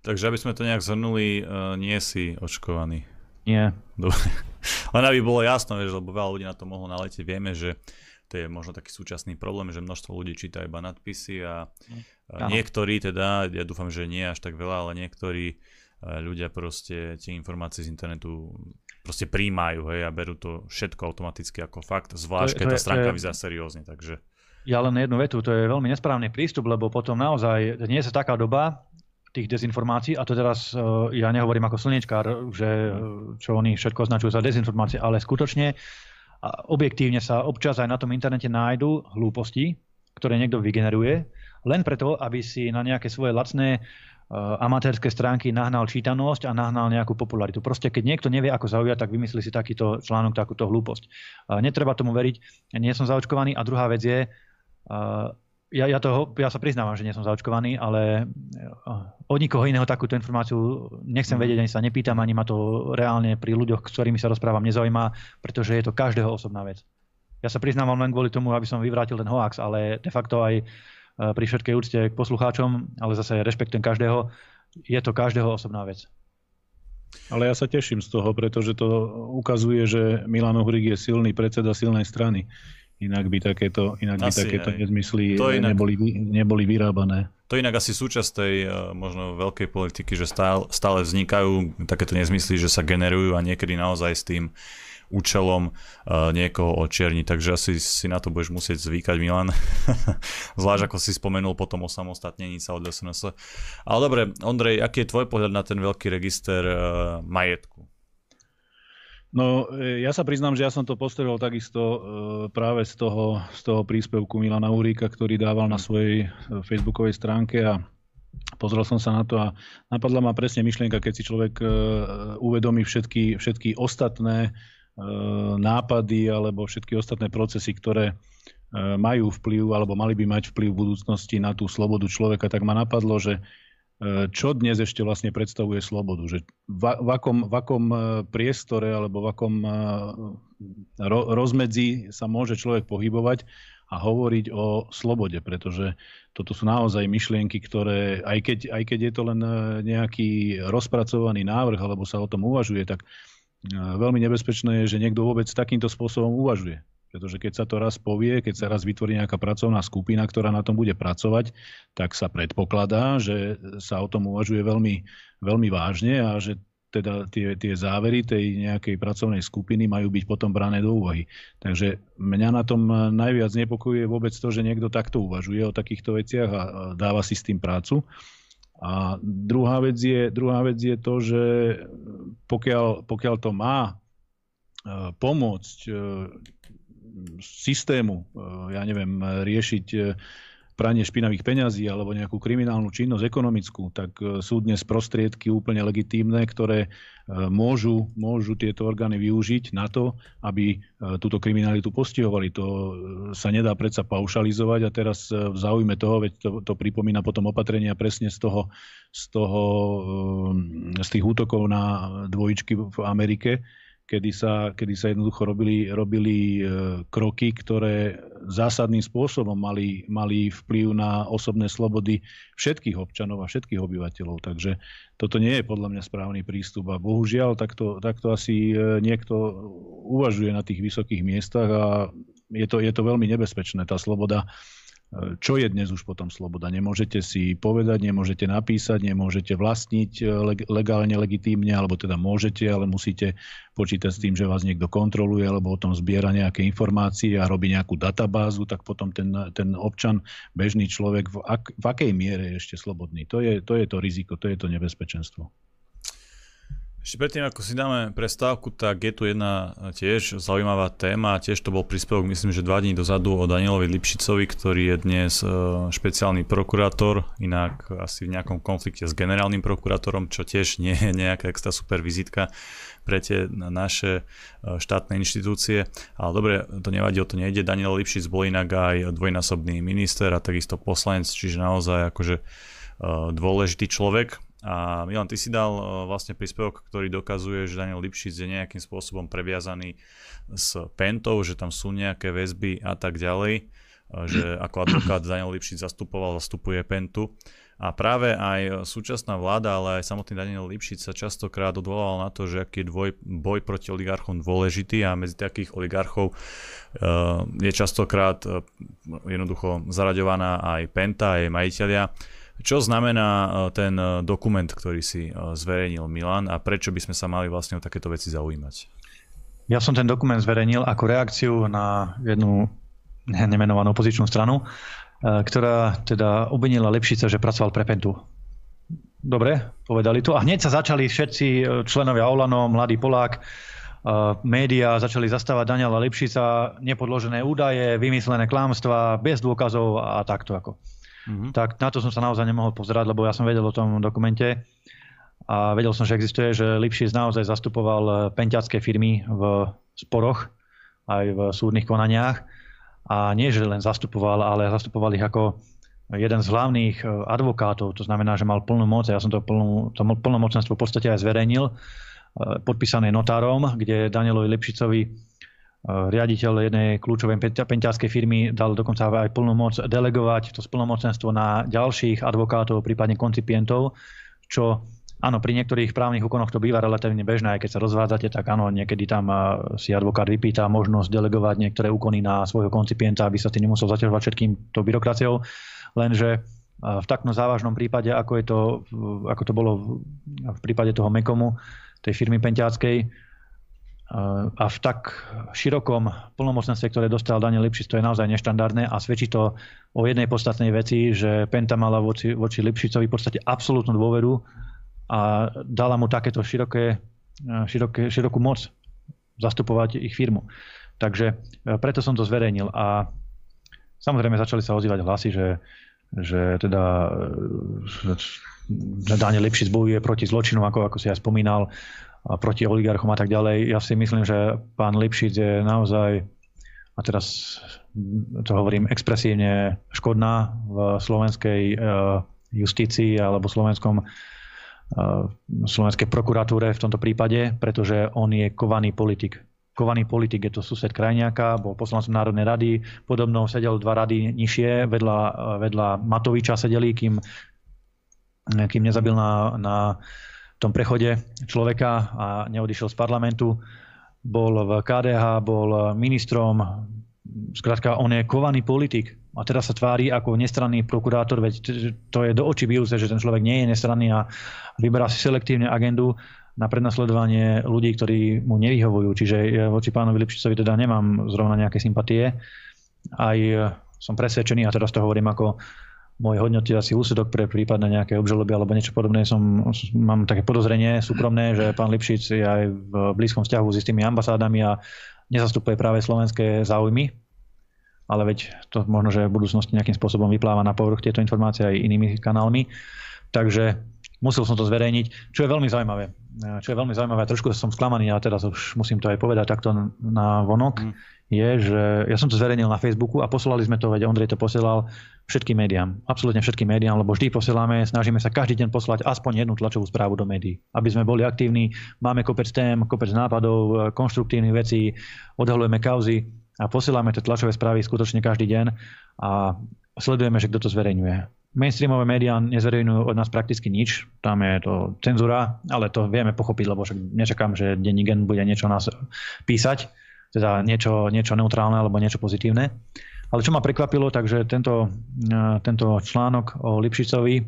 A: Takže aby sme to nejak zhrnuli, uh, nie si očkovaný.
D: Nie.
A: Dobre. Len aby bolo jasno, vieš, lebo veľa ľudí na to mohlo naletiť. Vieme, že to je možno taký súčasný problém, že množstvo ľudí číta iba nadpisy a hm. niektorí teda, ja dúfam, že nie až tak veľa, ale niektorí uh, ľudia proste tie informácie z internetu proste príjmajú hej, a berú to všetko automaticky ako fakt, zvlášť keď tá stránka vyzerá seriózne. Takže...
D: Ja len jednu vetu, to je veľmi nesprávny prístup, lebo potom naozaj nie je taká doba tých dezinformácií, a to teraz e, ja nehovorím ako slnečkár, že e, čo oni všetko označujú za dezinformácie, ale skutočne a objektívne sa občas aj na tom internete nájdú hlúposti, ktoré niekto vygeneruje, len preto, aby si na nejaké svoje lacné Eh, amatérske stránky nahnal čítanosť a nahnal nejakú popularitu. Proste keď niekto nevie, ako zaujať, tak vymyslí si takýto článok, takúto hlúposť. Eh, netreba tomu veriť, nie som zaočkovaný. A druhá vec je, eh, ja, ja, toho, ja sa priznávam, že nie som zaočkovaný, ale od nikoho iného takúto informáciu nechcem mhm. vedieť, ani sa nepýtam, ani ma to reálne pri ľuďoch, s ktorými sa rozprávam, nezaujíma, pretože je to každého osobná vec. Ja sa priznávam len kvôli tomu, aby som vyvrátil ten hoax, ale de facto aj pri všetkej úcte k poslucháčom, ale zase rešpektujem každého. Je to každého osobná vec.
C: Ale ja sa teším z toho, pretože to ukazuje, že Milan Uhrik je silný predseda silnej strany. Inak by takéto, inak Asi, by takéto nezmysly to inak, neboli, neboli vyrábané.
A: To inak asi súčasť tej uh, možno veľkej politiky, že stále, stále vznikajú takéto nezmysly, že sa generujú a niekedy naozaj s tým účelom uh, niekoho očierniť. Takže asi si na to budeš musieť zvykať, Milan. Zvlášť ako si spomenul potom o samostatnení sa od SNS. Ale dobre, Ondrej, aký je tvoj pohľad na ten veľký register uh, majetku?
C: No, e, ja sa priznám, že ja som to postrehol takisto práve z toho, z toho príspevku Milana Uríka, ktorý dával na svojej e, facebookovej stránke a pozrel som sa na to a napadla ma presne myšlienka, keď si človek uvedomí všetky, všetky ostatné nápady alebo všetky ostatné procesy, ktoré majú vplyv alebo mali by mať vplyv v budúcnosti na tú slobodu človeka, tak ma napadlo, že čo dnes ešte vlastne predstavuje slobodu. Že v, v, akom, v akom priestore alebo v akom ro, rozmedzi sa môže človek pohybovať a hovoriť o slobode, pretože toto sú naozaj myšlienky, ktoré, aj keď, aj keď je to len nejaký rozpracovaný návrh, alebo sa o tom uvažuje, tak veľmi nebezpečné je, že niekto vôbec takýmto spôsobom uvažuje. Pretože keď sa to raz povie, keď sa raz vytvorí nejaká pracovná skupina, ktorá na tom bude pracovať, tak sa predpokladá, že sa o tom uvažuje veľmi, veľmi vážne a že teda tie, tie závery tej nejakej pracovnej skupiny majú byť potom brané do úvahy. Takže mňa na tom najviac nepokojuje vôbec to, že niekto takto uvažuje o takýchto veciach a dáva si s tým prácu. A druhá vec je, druhá vec je to, že pokiaľ, pokiaľ to má e, pomôcť e, systému, e, ja neviem, riešiť pranie špinavých peňazí alebo nejakú kriminálnu činnosť ekonomickú, tak e, sú dnes prostriedky úplne legitímne, ktoré môžu, môžu tieto orgány využiť na to, aby túto kriminalitu postihovali. To sa nedá predsa paušalizovať a teraz v záujme toho, veď to, to pripomína potom opatrenia presne z toho, z toho, z tých útokov na dvojičky v Amerike, kedy sa, kedy sa jednoducho robili, robili e, kroky, ktoré zásadným spôsobom mali, mali vplyv na osobné slobody všetkých občanov a všetkých obyvateľov. Takže toto nie je podľa mňa správny prístup a bohužiaľ takto, takto asi e, niekto uvažuje na tých vysokých miestach a je to, je to veľmi nebezpečné. Tá sloboda čo je dnes už potom sloboda? Nemôžete si povedať, nemôžete napísať, nemôžete vlastniť eh, legálne, legitímne, alebo teda môžete, ale musíte počítať s tým, že vás niekto kontroluje, alebo o tom zbiera nejaké informácie a robí nejakú databázu, tak potom ten, ten občan, bežný človek, v, ak, v akej miere je ešte slobodný? To je, to je to riziko, to je to nebezpečenstvo.
A: Ešte predtým, ako si dáme prestávku, tak je tu jedna tiež zaujímavá téma. Tiež to bol príspevok, myslím, že dva dní dozadu o Danielovi Lipšicovi, ktorý je dnes e, špeciálny prokurátor, inak asi v nejakom konflikte s generálnym prokurátorom, čo tiež nie je nejaká extra super vizitka pre tie naše e, štátne inštitúcie. Ale dobre, to nevadí, o to nejde. Daniel Lipšic bol inak aj dvojnásobný minister a takisto poslanec, čiže naozaj akože e, dôležitý človek a Milan, ty si dal e, vlastne príspevok, ktorý dokazuje, že Daniel Lipšic je nejakým spôsobom previazaný s Pentou, že tam sú nejaké väzby a tak ďalej, e, že ako advokát Daniel Lipšic zastupoval, zastupuje Pentu. A práve aj súčasná vláda, ale aj samotný Daniel Lipšic sa častokrát odvolal na to, že aký je dvoj, boj proti oligarchom dôležitý a medzi takých oligarchov uh, je častokrát uh, jednoducho zaraďovaná aj Penta, aj majiteľia. Čo znamená e, ten e, dokument, ktorý si e, zverejnil Milan a prečo by sme sa mali vlastne o takéto veci zaujímať?
D: Ja som ten dokument zverejnil ako reakciu na jednu nemenovanú opozičnú stranu, ktorá teda obvinila Lepšica, že pracoval pre Pentu. Dobre, povedali to. A hneď sa začali všetci členovia Olano, mladý Polák, médiá začali zastávať Daniela Lepšica, nepodložené údaje, vymyslené klámstva, bez dôkazov a takto ako. Mm-hmm. Tak na to som sa naozaj nemohol pozerať, lebo ja som vedel o tom dokumente a vedel som, že existuje, že Lipšic naozaj zastupoval eh, penťacké firmy v sporoch aj v súdnych konaniach a nie, že len zastupoval, ale zastupoval ich ako jeden z hlavných eh, advokátov, to znamená, že mal plnú moc, ja som to, plnú, to plnomocenstvo v podstate aj zverejnil, eh, podpísané notárom, kde Danielovi Lepšicovi riaditeľ jednej kľúčovej penťarskej firmy dal dokonca aj plnú moc delegovať to splnomocenstvo na ďalších advokátov, prípadne koncipientov, čo Áno, pri niektorých právnych úkonoch to býva relatívne bežné, aj keď sa rozvádzate, tak áno, niekedy tam si advokát vypýta možnosť delegovať niektoré úkony na svojho koncipienta, aby sa tým nemusel zaťažovať všetkým tou byrokraciou. Lenže v takto závažnom prípade, ako, je to, ako to bolo v prípade toho Mekomu, tej firmy Penťáckej, a v tak širokom plnomocnenstve, ktoré dostal Daniel Lipšic, to je naozaj neštandardné a svedčí to o jednej podstatnej veci, že Penta mala voči, voči Lipšicovi v podstate absolútnu dôveru a dala mu takéto široké, široké, širokú moc zastupovať ich firmu. Takže e, preto som to zverejnil a samozrejme začali sa ozývať hlasy, že, že teda že Daniel Lipšic bojuje proti zločinu, ako, ako si aj spomínal, proti oligarchom a tak ďalej. Ja si myslím, že pán Lipšic je naozaj, a teraz to hovorím expresívne, škodná v slovenskej e, justícii alebo slovenskom e, slovenskej prokuratúre v tomto prípade, pretože on je kovaný politik. Kovaný politik je to sused Krajniaka, bol poslancom Národnej rady, podobno sedel dva rady nižšie, vedľa, vedľa Matoviča sedeli, kým, kým nezabil na, na tom prechode človeka a neodišiel z parlamentu. Bol v KDH, bol ministrom, Skrátka, on je kovaný politik a teraz sa tvári ako nestranný prokurátor, veď to je do očí bijúce, že ten človek nie je nestranný a vyberá si selektívne agendu na prednasledovanie ľudí, ktorí mu nevyhovujú. Čiže ja voči pánovi Lipšicovi teda nemám zrovna nejaké sympatie. Aj som presvedčený, a teraz to hovorím ako môj hodnotiaci úsudok pre prípadne nejaké obžaloby alebo niečo podobné. Som, mám také podozrenie súkromné, že pán Lipšic je aj v blízkom vzťahu s tými ambasádami a nezastupuje práve slovenské záujmy. Ale veď to možno, že v budúcnosti nejakým spôsobom vypláva na povrch tieto informácie aj inými kanálmi. Takže musel som to zverejniť, čo je veľmi zaujímavé. Čo je veľmi zaujímavé, trošku som sklamaný a teraz už musím to aj povedať takto na vonok. Mm je, že ja som to zverejnil na Facebooku a poslali sme to, veď Ondrej to posielal všetkým médiám, absolútne všetkým médiám, lebo vždy posielame, snažíme sa každý deň poslať aspoň jednu tlačovú správu do médií, aby sme boli aktívni, máme kopec tém, kopec nápadov, konštruktívnych vecí, odhalujeme kauzy a posielame tie tlačové správy skutočne každý deň a sledujeme, že kto to zverejňuje. Mainstreamové médiá nezverejňujú od nás prakticky nič, tam je to cenzúra, ale to vieme pochopiť, lebo však nečakám, že denní gen bude niečo nás písať teda niečo, niečo neutrálne alebo niečo pozitívne. Ale čo ma prekvapilo, takže tento, e, tento článok o Lipšicovi, e,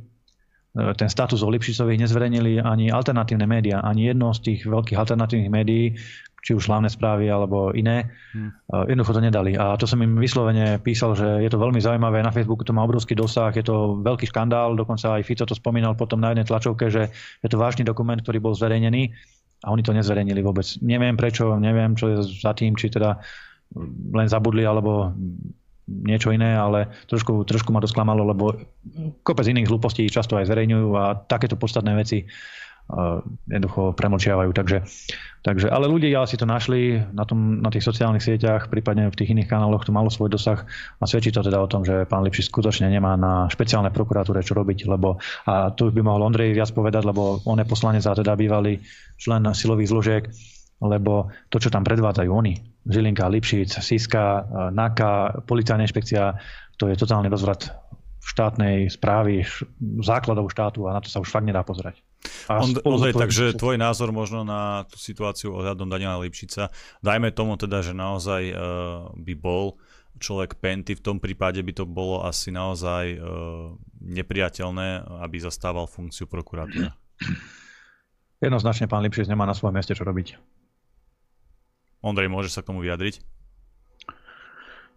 D: ten status o Lipšicovi nezverejnili ani alternatívne médiá, ani jedno z tých veľkých alternatívnych médií, či už hlavné správy alebo iné, hmm. jednoducho to nedali. A to som im vyslovene písal, že je to veľmi zaujímavé, na Facebooku to má obrovský dosah, je to veľký škandál, dokonca aj Fico to spomínal potom na jednej tlačovke, že je to vážny dokument, ktorý bol zverejnený a oni to nezverejnili vôbec. Neviem prečo, neviem, čo je za tým, či teda len zabudli alebo niečo iné, ale trošku, trošku ma to sklamalo, lebo kopec iných hlúpostí často aj zverejňujú a takéto podstatné veci jednoducho premlčiavajú. Takže, takže, ale ľudia si to našli na, tom, na tých sociálnych sieťach, prípadne v tých iných kanáloch to malo svoj dosah a svedčí to teda o tom, že pán Lipšic skutočne nemá na špeciálne prokuratúre čo robiť, lebo a tu by mohol Ondrej viac povedať, lebo on je poslanec a teda bývalý člen silových zložiek, lebo to, čo tam predvádzajú oni, Žilinka, Lipšic, Siska, NAKA, policajná inšpekcia, to je totálny rozvrat štátnej správy, základov štátu a na to sa už fakt nedá pozerať.
A: Ondrej, takže tvoj názor možno na tú situáciu ohľadom Daniela Lipšica. Dajme tomu teda, že naozaj uh, by bol človek Penty, v tom prípade by to bolo asi naozaj uh, nepriateľné, aby zastával funkciu prokurátora.
D: Jednoznačne pán Lipšic nemá na svojom mieste čo robiť.
A: Ondrej, môžeš sa k tomu vyjadriť?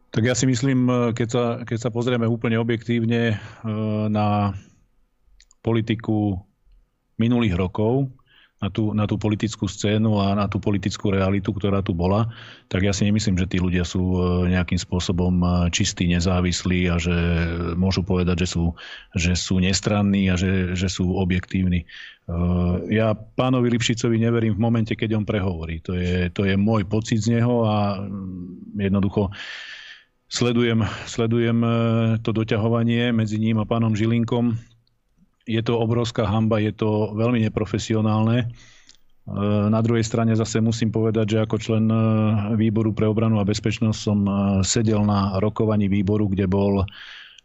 C: Tak ja si myslím, eh, keď sa, keď sa pozrieme úplne objektívne na politiku minulých rokov na tú, na tú politickú scénu a na tú politickú realitu, ktorá tu bola, tak ja si nemyslím, že tí ľudia sú e, nejakým spôsobom e, čistí, nezávislí a že môžu povedať, že sú, že sú nestranní a že, že sú objektívni. E, ja pánovi Lipšicovi neverím v momente, keď on prehovorí. To je, to je môj pocit z neho a mm, jednoducho sledujem, sledujem to doťahovanie medzi ním a pánom Žilinkom je to obrovská hamba, je to veľmi neprofesionálne. E, na druhej strane zase musím povedať, že ako člen e, výboru pre obranu a bezpečnosť som e, sedel na rokovaní výboru, kde bol,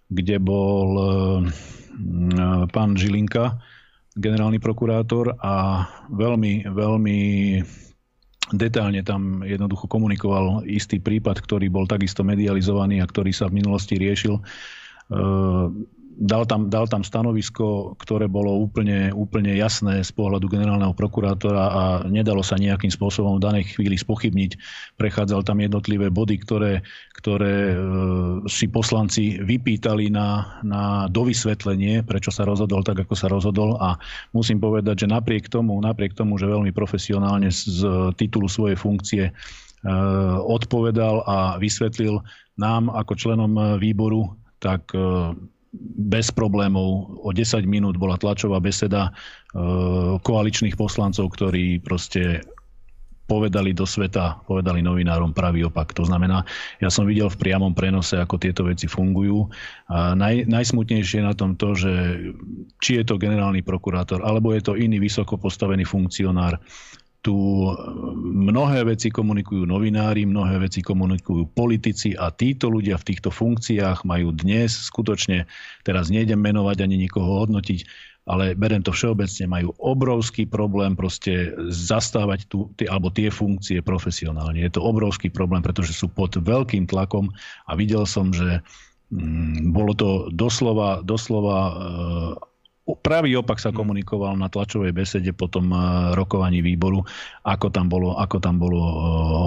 C: kde bol pán Žilinka, generálny prokurátor a veľmi, veľmi detálne tam jednoducho komunikoval istý prípad, ktorý bol takisto medializovaný a ktorý sa v minulosti riešil dal tam, dal tam stanovisko, ktoré bolo úplne, úplne jasné z pohľadu generálneho prokurátora a nedalo sa nejakým spôsobom v danej chvíli spochybniť. Prechádzal tam jednotlivé body, ktoré, ktoré e, si poslanci vypýtali na, na dovysvetlenie, prečo sa rozhodol tak, ako sa rozhodol a musím povedať, že napriek tomu, napriek tomu, že veľmi profesionálne z titulu svojej funkcie e, odpovedal a vysvetlil nám ako členom výboru, tak e, bez problémov. O 10 minút bola tlačová beseda e, koaličných poslancov, ktorí proste povedali do sveta, povedali novinárom pravý opak. To znamená, ja som videl v priamom prenose, ako tieto veci fungujú. A naj, najsmutnejšie je na tom to, že či je to generálny prokurátor, alebo je to iný vysoko postavený funkcionár, tu mnohé veci komunikujú novinári, mnohé veci komunikujú politici a títo ľudia v týchto funkciách majú dnes skutočne, teraz nejdem menovať ani nikoho hodnotiť, ale berem to všeobecne, majú obrovský problém proste zastávať tu, tie, alebo tie funkcie profesionálne. Je to obrovský problém, pretože sú pod veľkým tlakom a videl som, že mm, bolo to doslova, doslova pravý opak sa mm. komunikoval na tlačovej besede po tom eh, rokovaní výboru, ako tam bolo, ako tam bolo eh,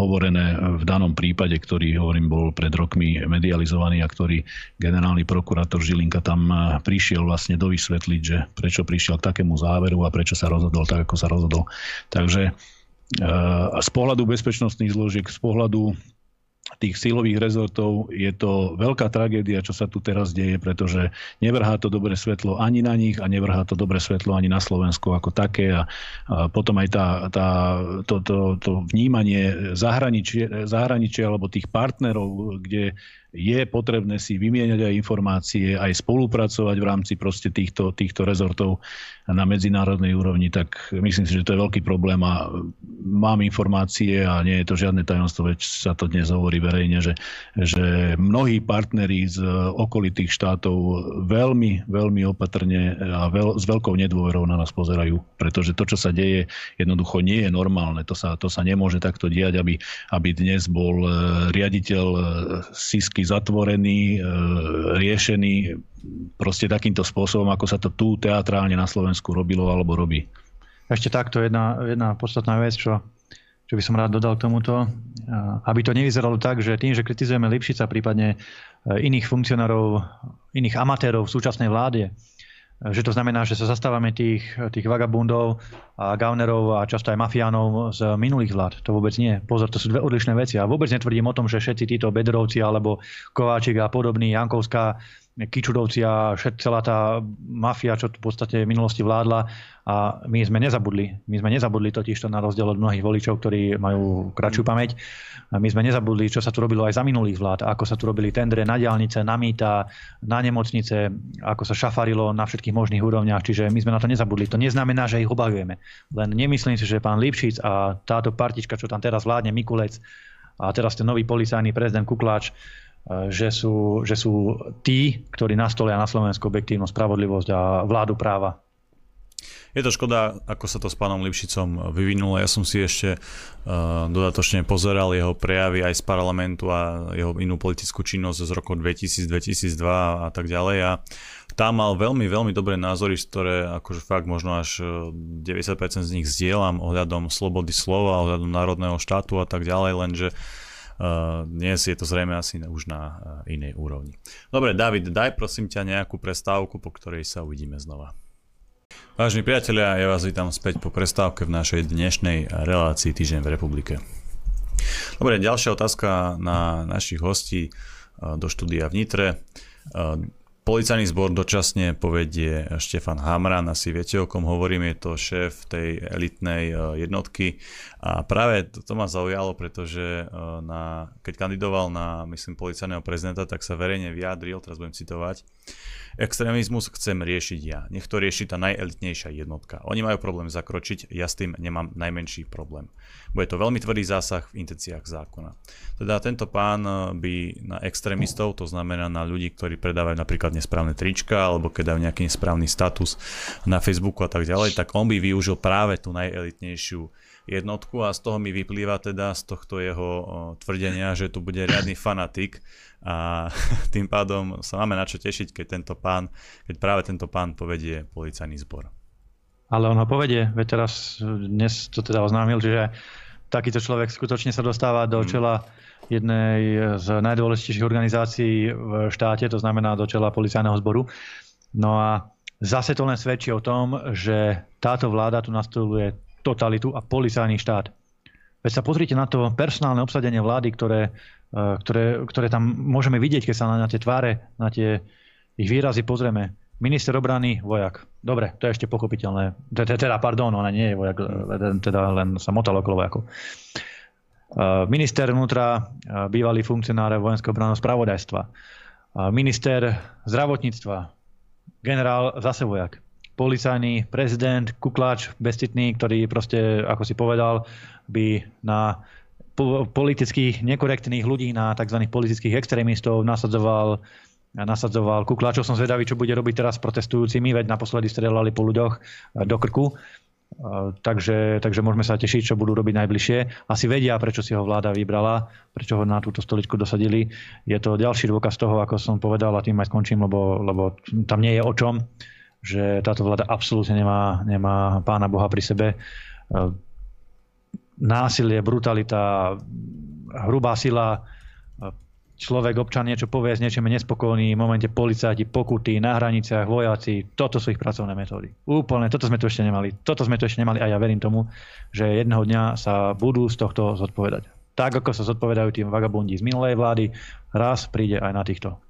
C: hovorené v danom prípade, ktorý, hovorím, bol pred rokmi medializovaný a ktorý generálny prokurátor Žilinka tam eh, prišiel vlastne dovysvetliť, že prečo prišiel k takému záveru a prečo sa rozhodol tak, ako sa rozhodol. Takže z pohľadu bezpečnostných zložiek, z pohľadu tých silových rezortov je to veľká tragédia, čo sa tu teraz deje, pretože nevrhá to dobre svetlo ani na nich a nevrhá to dobre svetlo ani na Slovensku ako také. A, a potom aj tá, tá, to, to, to vnímanie zahraničia, zahraničia alebo tých partnerov, kde je potrebné si vymieňať aj informácie, aj spolupracovať v rámci proste týchto, týchto rezortov na medzinárodnej úrovni, tak myslím si, že to je veľký problém a mám informácie a nie je to žiadne tajomstvo, veď sa to dnes hovorí verejne, že, že mnohí partneri z okolitých štátov veľmi, veľmi opatrne a veľ, s veľkou nedôverou na nás pozerajú, pretože to, čo sa deje, jednoducho nie je normálne. To sa, to sa nemôže takto diať, aby, aby dnes bol eh, riaditeľ eh, SISky zatvorený, e, riešený proste takýmto spôsobom, ako sa to tu teatrálne na Slovensku robilo alebo robí.
D: Ešte takto jedna, jedna podstatná vec, čo, čo by som rád dodal k tomuto. Aby to nevyzeralo tak, že tým, že kritizujeme Lipšica, prípadne e, iných funkcionárov, iných amatérov v súčasnej vláde, že to znamená, že sa zastávame tých, tých vagabundov a gaunerov a často aj mafiánov z minulých vlád. To vôbec nie. Pozor, to sú dve odlišné veci. A vôbec netvrdím o tom, že všetci títo Bedrovci alebo Kováčik a podobní, Jankovská, Kičudovci a celá tá mafia, čo tu v podstate v minulosti vládla. A my sme nezabudli. My sme nezabudli totiž to na rozdiel od mnohých voličov, ktorí majú kratšiu pamäť. A my sme nezabudli, čo sa tu robilo aj za minulých vlád. Ako sa tu robili tendre na diálnice, na mýta, na nemocnice, ako sa šafarilo na všetkých možných úrovniach. Čiže my sme na to nezabudli. To neznamená, že ich obhajujeme. Len nemyslím si, že pán Lipšic a táto partička, čo tam teraz vládne, Mikulec, a teraz ten nový policajný prezident Kukláč, že sú, že sú tí, ktorí nastolia na Slovensku objektívnu spravodlivosť a vládu práva.
A: Je to škoda, ako sa to s pánom Lipšicom vyvinulo. Ja som si ešte uh, dodatočne pozeral jeho prejavy aj z parlamentu a jeho inú politickú činnosť z roku 2000, 2002 a tak ďalej. A tam mal veľmi, veľmi dobré názory, ktoré akože fakt možno až 90% z nich zdieľam ohľadom slobody slova, ohľadom národného štátu a tak ďalej, lenže Uh, dnes je to zrejme asi už na uh, inej úrovni. Dobre, David, daj prosím ťa nejakú prestávku, po ktorej sa uvidíme znova. Vážení priatelia, ja vás vítam späť po prestávke v našej dnešnej relácii Týždeň v republike. Dobre, ďalšia otázka na našich hostí do štúdia v Nitre. Policajný zbor dočasne povedie Štefan Hamran, asi viete o kom hovorím, je to šéf tej elitnej e, jednotky. A práve to, to ma zaujalo, pretože e, na, keď kandidoval na, myslím, policajného prezidenta, tak sa verejne vyjadril, teraz budem citovať, Extrémizmus chcem riešiť ja. Nech to rieši tá najelitnejšia jednotka. Oni majú problém zakročiť, ja s tým nemám najmenší problém. Bude to veľmi tvrdý zásah v intenciách zákona. Teda tento pán by na extrémistov, to znamená na ľudí, ktorí predávajú napríklad nesprávne trička, alebo keď dajú nejaký nesprávny status na Facebooku a tak ďalej, tak on by využil práve tú najelitnejšiu jednotku a z toho mi vyplýva teda z tohto jeho tvrdenia, že tu bude riadny fanatik a tým pádom sa máme na čo tešiť, keď tento pán, keď práve tento pán povedie policajný zbor.
D: Ale on ho povedie, veď teraz dnes to teda oznámil, že takýto človek skutočne sa dostáva do hmm. čela jednej z najdôležitejších organizácií v štáte, to znamená do čela policajného zboru. No a zase to len svedčí o tom, že táto vláda tu nastoluje totalitu a policajný štát. Veď sa pozrite na to personálne obsadenie vlády, ktoré, e, ktoré, ktoré tam môžeme vidieť, keď sa na, tie tváre, na tie ich výrazy pozrieme. Minister obrany, vojak. Dobre, to je ešte pochopiteľné. Teda, pardon, ona nie je vojak, teda len sa motal okolo vojakov. Minister vnútra, bývalý funkcionár vojenského obranného spravodajstva. Minister zdravotníctva, generál zase vojak. Policajný prezident, kukláč, bestitný, ktorý proste, ako si povedal, by na politických nekorektných ľudí, na tzv. politických extrémistov nasadzoval nasadzoval Kuklačov. Som zvedavý, čo bude robiť teraz s protestujúcimi, veď naposledy strelali po ľuďoch eh, do krku. Eh, takže, takže môžeme sa tešiť, čo budú robiť najbližšie. Asi vedia, prečo si ho vláda vybrala, prečo ho na túto stoličku dosadili. Je to ďalší dôkaz toho, ako som povedal, a tým aj skončím, lebo, lebo tam nie je o čom, že táto vláda absolútne nemá, nemá pána Boha pri sebe. Eh, násilie, brutalita, hrubá sila, človek, občan niečo povie, s niečím je nespokojný, v momente policajti, pokuty, na hraniciach, vojaci, toto sú ich pracovné metódy. Úplne, toto sme tu ešte nemali. Toto sme tu ešte nemali a ja verím tomu, že jedného dňa sa budú z tohto zodpovedať. Tak, ako sa zodpovedajú tým vagabundi z minulej vlády, raz príde aj na týchto.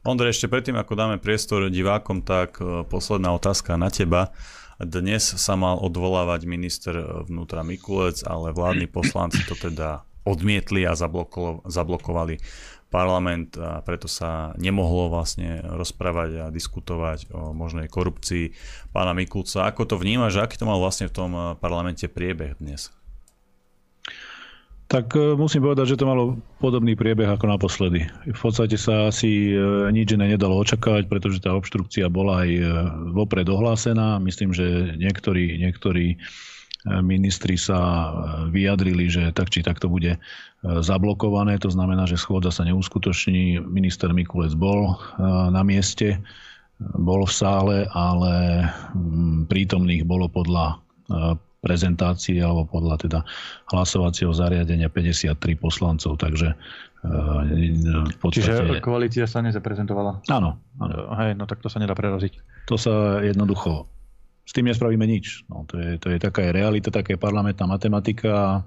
A: Ondrej, ešte predtým, ako dáme priestor divákom, tak e, posledná otázka na teba. Dnes sa mal odvolávať minister vnútra Mikulec, ale vládni poslanci to teda odmietli a zablokovali parlament a preto sa nemohlo vlastne rozprávať a diskutovať o možnej korupcii pána Mikulca. Ako to vnímaš, aký to mal vlastne v tom parlamente priebeh dnes?
C: Tak e, musím povedať, že to malo podobný priebeh ako naposledy. V podstate sa asi e, nič iné nedalo očakávať, pretože tá obštrukcia bola aj e, vopred ohlásená. Myslím, že niektorí, niektorí ministri sa vyjadrili, že tak či tak to bude zablokované, to znamená, že schôdza sa neuskutoční. Minister Mikulec bol na mieste, bol v sále, ale prítomných bolo podľa prezentácie alebo podľa teda hlasovacieho zariadenia 53 poslancov, takže
D: e, v podstate... Čiže koalícia sa nezaprezentovala?
C: Áno. áno.
D: Hej, no tak to sa nedá preraziť.
C: To sa jednoducho... S tým nespravíme nič. No, to, je, to je taká realita, taká parlamentná matematika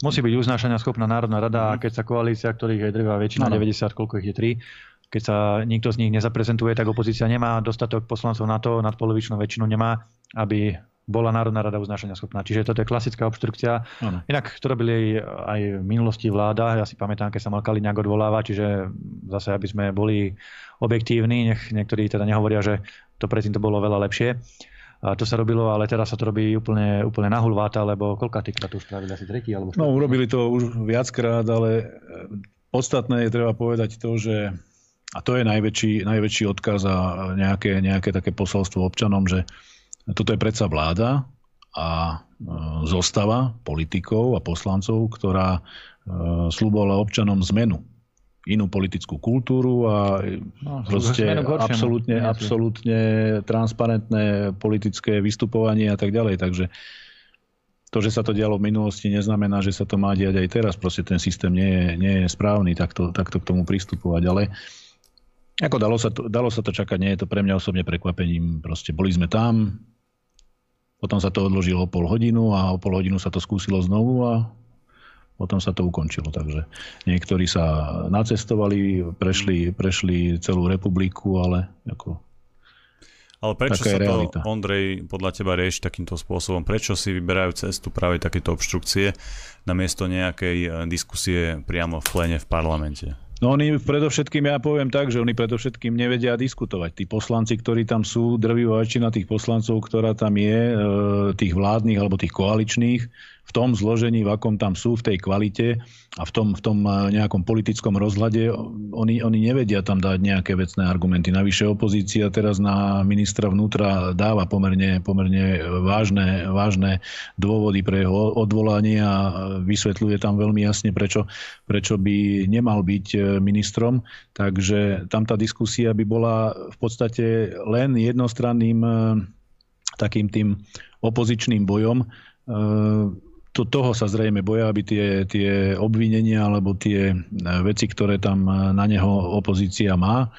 D: Musí byť uznášania schopná Národná rada a mhm. keď sa koalícia, ktorých je drvá väčšina, ano. 90, koľko ich je 3, keď sa nikto z nich nezaprezentuje, tak opozícia nemá dostatok poslancov na to, nadpolovičnú väčšinu nemá, aby bola Národná rada uznášania schopná. Čiže toto je klasická obštrukcia. Ano. Inak to robili aj v minulosti vláda. Ja si pamätám, keď sa mal Kaliňák odvolávať, čiže zase, aby sme boli objektívni, nech niektorí teda nehovoria, že to predtým to bolo veľa lepšie. A to sa robilo, ale teraz sa to robí úplne, úplne nahulváta, lebo koľka to už spravili? Asi tretí alebo
C: štvrtý? No, urobili to už viackrát, ale e, podstatné je treba povedať to, že a to je najväčší, najväčší odkaz a nejaké, nejaké také posolstvo občanom, že toto je predsa vláda a e, zostava politikov a poslancov, ktorá e, slúbovala občanom zmenu inú politickú kultúru a no, proste absolútne, absolútne transparentné politické vystupovanie a tak ďalej. Takže to, že sa to dialo v minulosti, neznamená, že sa to má diať aj teraz. Proste ten systém nie je, nie je správny takto, takto k tomu pristupovať. Ale ako dalo sa, to, dalo sa to čakať, nie je to pre mňa osobne prekvapením. Proste boli sme tam, potom sa to odložilo o pol hodinu a o pol hodinu sa to skúsilo znovu a potom sa to ukončilo. Takže niektorí sa nacestovali, prešli, prešli celú republiku, ale ako
A: ale prečo sa to, Ondrej, podľa teba rieši takýmto spôsobom? Prečo si vyberajú cestu práve takéto obštrukcie namiesto nejakej eh, diskusie priamo v plene v parlamente?
C: No oni predovšetkým, ja poviem tak, že oni predovšetkým nevedia diskutovať. Tí poslanci, ktorí tam sú, drvivá väčšina tých poslancov, ktorá tam je, eh, tých vládnych alebo tých koaličných, v tom zložení, v akom tam sú, v tej kvalite a v tom, v tom nejakom politickom rozhľade, oni, oni nevedia tam dať nejaké vecné argumenty. Navyše opozícia teraz na ministra vnútra dáva pomerne, pomerne vážne, vážne dôvody pre jeho odvolanie a vysvetľuje tam veľmi jasne, prečo, prečo by nemal byť ministrom. Takže tam tá diskusia by bola v podstate len jednostranným takým tým opozičným bojom to, toho sa zrejme boja, aby tie, tie obvinenia alebo tie e, veci, ktoré tam e, na neho opozícia má,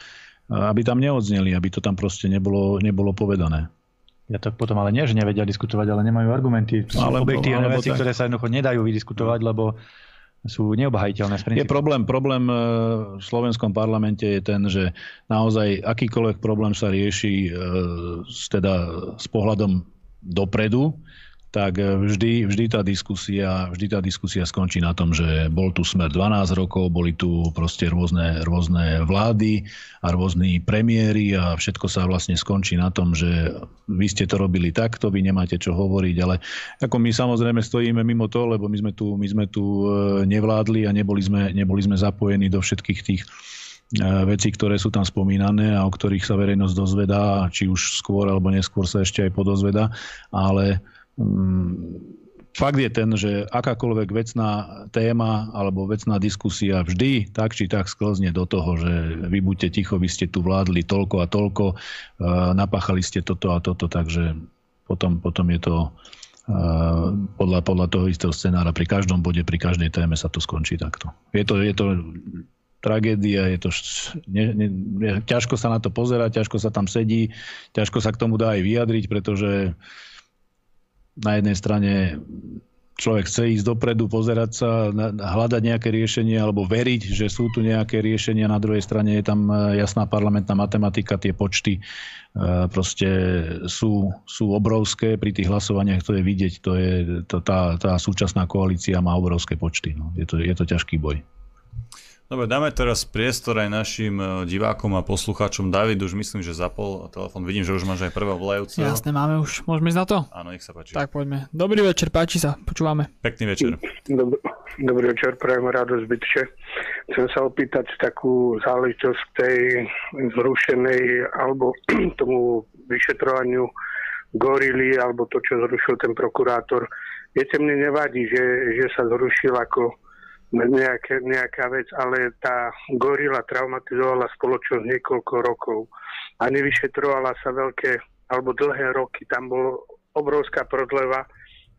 C: e, aby tam neodzneli, aby to tam proste nebolo, nebolo povedané.
D: Ja to potom ale nie, že nevedia diskutovať, ale nemajú argumenty. Sú alebo, objektívne alebo veci, tak... ktoré sa jednoducho nedajú vydiskutovať, lebo sú neobhajiteľné
C: Je problém, problém v slovenskom parlamente je ten, že naozaj akýkoľvek problém sa rieši teda s pohľadom dopredu, tak e, vždy, vždy, tá diskusia, vždy tá diskusia skončí na tom, že bol tu smer 12 rokov, boli tu proste rôzne, rôzne vlády a rôzni premiéry a všetko sa vlastne skončí na tom, že vy ste to robili takto, vy nemáte čo hovoriť, ale ako my samozrejme stojíme mimo to, lebo my sme tu, my sme tu e, nevládli a neboli sme, neboli sme zapojení do všetkých tých e, veci, ktoré sú tam spomínané a o ktorých sa verejnosť dozvedá, či už skôr alebo neskôr sa ešte aj podozvedá, ale fakt je ten, že akákoľvek vecná téma alebo vecná diskusia vždy tak či tak sklzne do toho, že vy buďte ticho, vy ste tu vládli toľko a toľko, napáchali ste toto a toto, takže potom, potom je to podľa, podľa toho istého scenára pri každom bode, pri každej téme sa to skončí takto. Je to, je to tragédia, je to ne, ne, ťažko sa na to pozerať, ťažko sa tam sedí, ťažko sa k tomu dá aj vyjadriť, pretože uh, na jednej strane človek chce ísť dopredu, pozerať sa, hľadať nejaké riešenie alebo veriť, že sú tu nejaké riešenia. Na druhej strane je tam e, jasná parlamentná matematika, tie počty e, proste sú, sú obrovské. Pri tých hlasovaniach to je vidieť, to je, to, tá, tá súčasná koalícia má obrovské počty. No. Je, to, je to ťažký boj.
A: Dobre, dáme teraz priestor aj našim e, divákom a poslucháčom. David už myslím, že zapol telefon. Vidím, že už máš aj prvého volajúceho.
B: Jasné, máme už. Môžeme ísť na to?
A: Áno, nech sa páči.
B: Tak poďme. Dobrý večer, páči sa. Počúvame.
A: Pekný večer.
E: Dobrý, dobrý večer, prajem radosť bytče. Chcem sa opýtať takú záležitosť tej zrušenej alebo tomu vyšetrovaniu gorily alebo to, čo zrušil ten prokurátor. Viete, mne nevadí, že, že sa zrušil ako nejaké, nejaká vec, ale tá gorila traumatizovala spoločnosť niekoľko rokov a nevyšetrovala sa veľké alebo dlhé roky. Tam bolo obrovská prodleva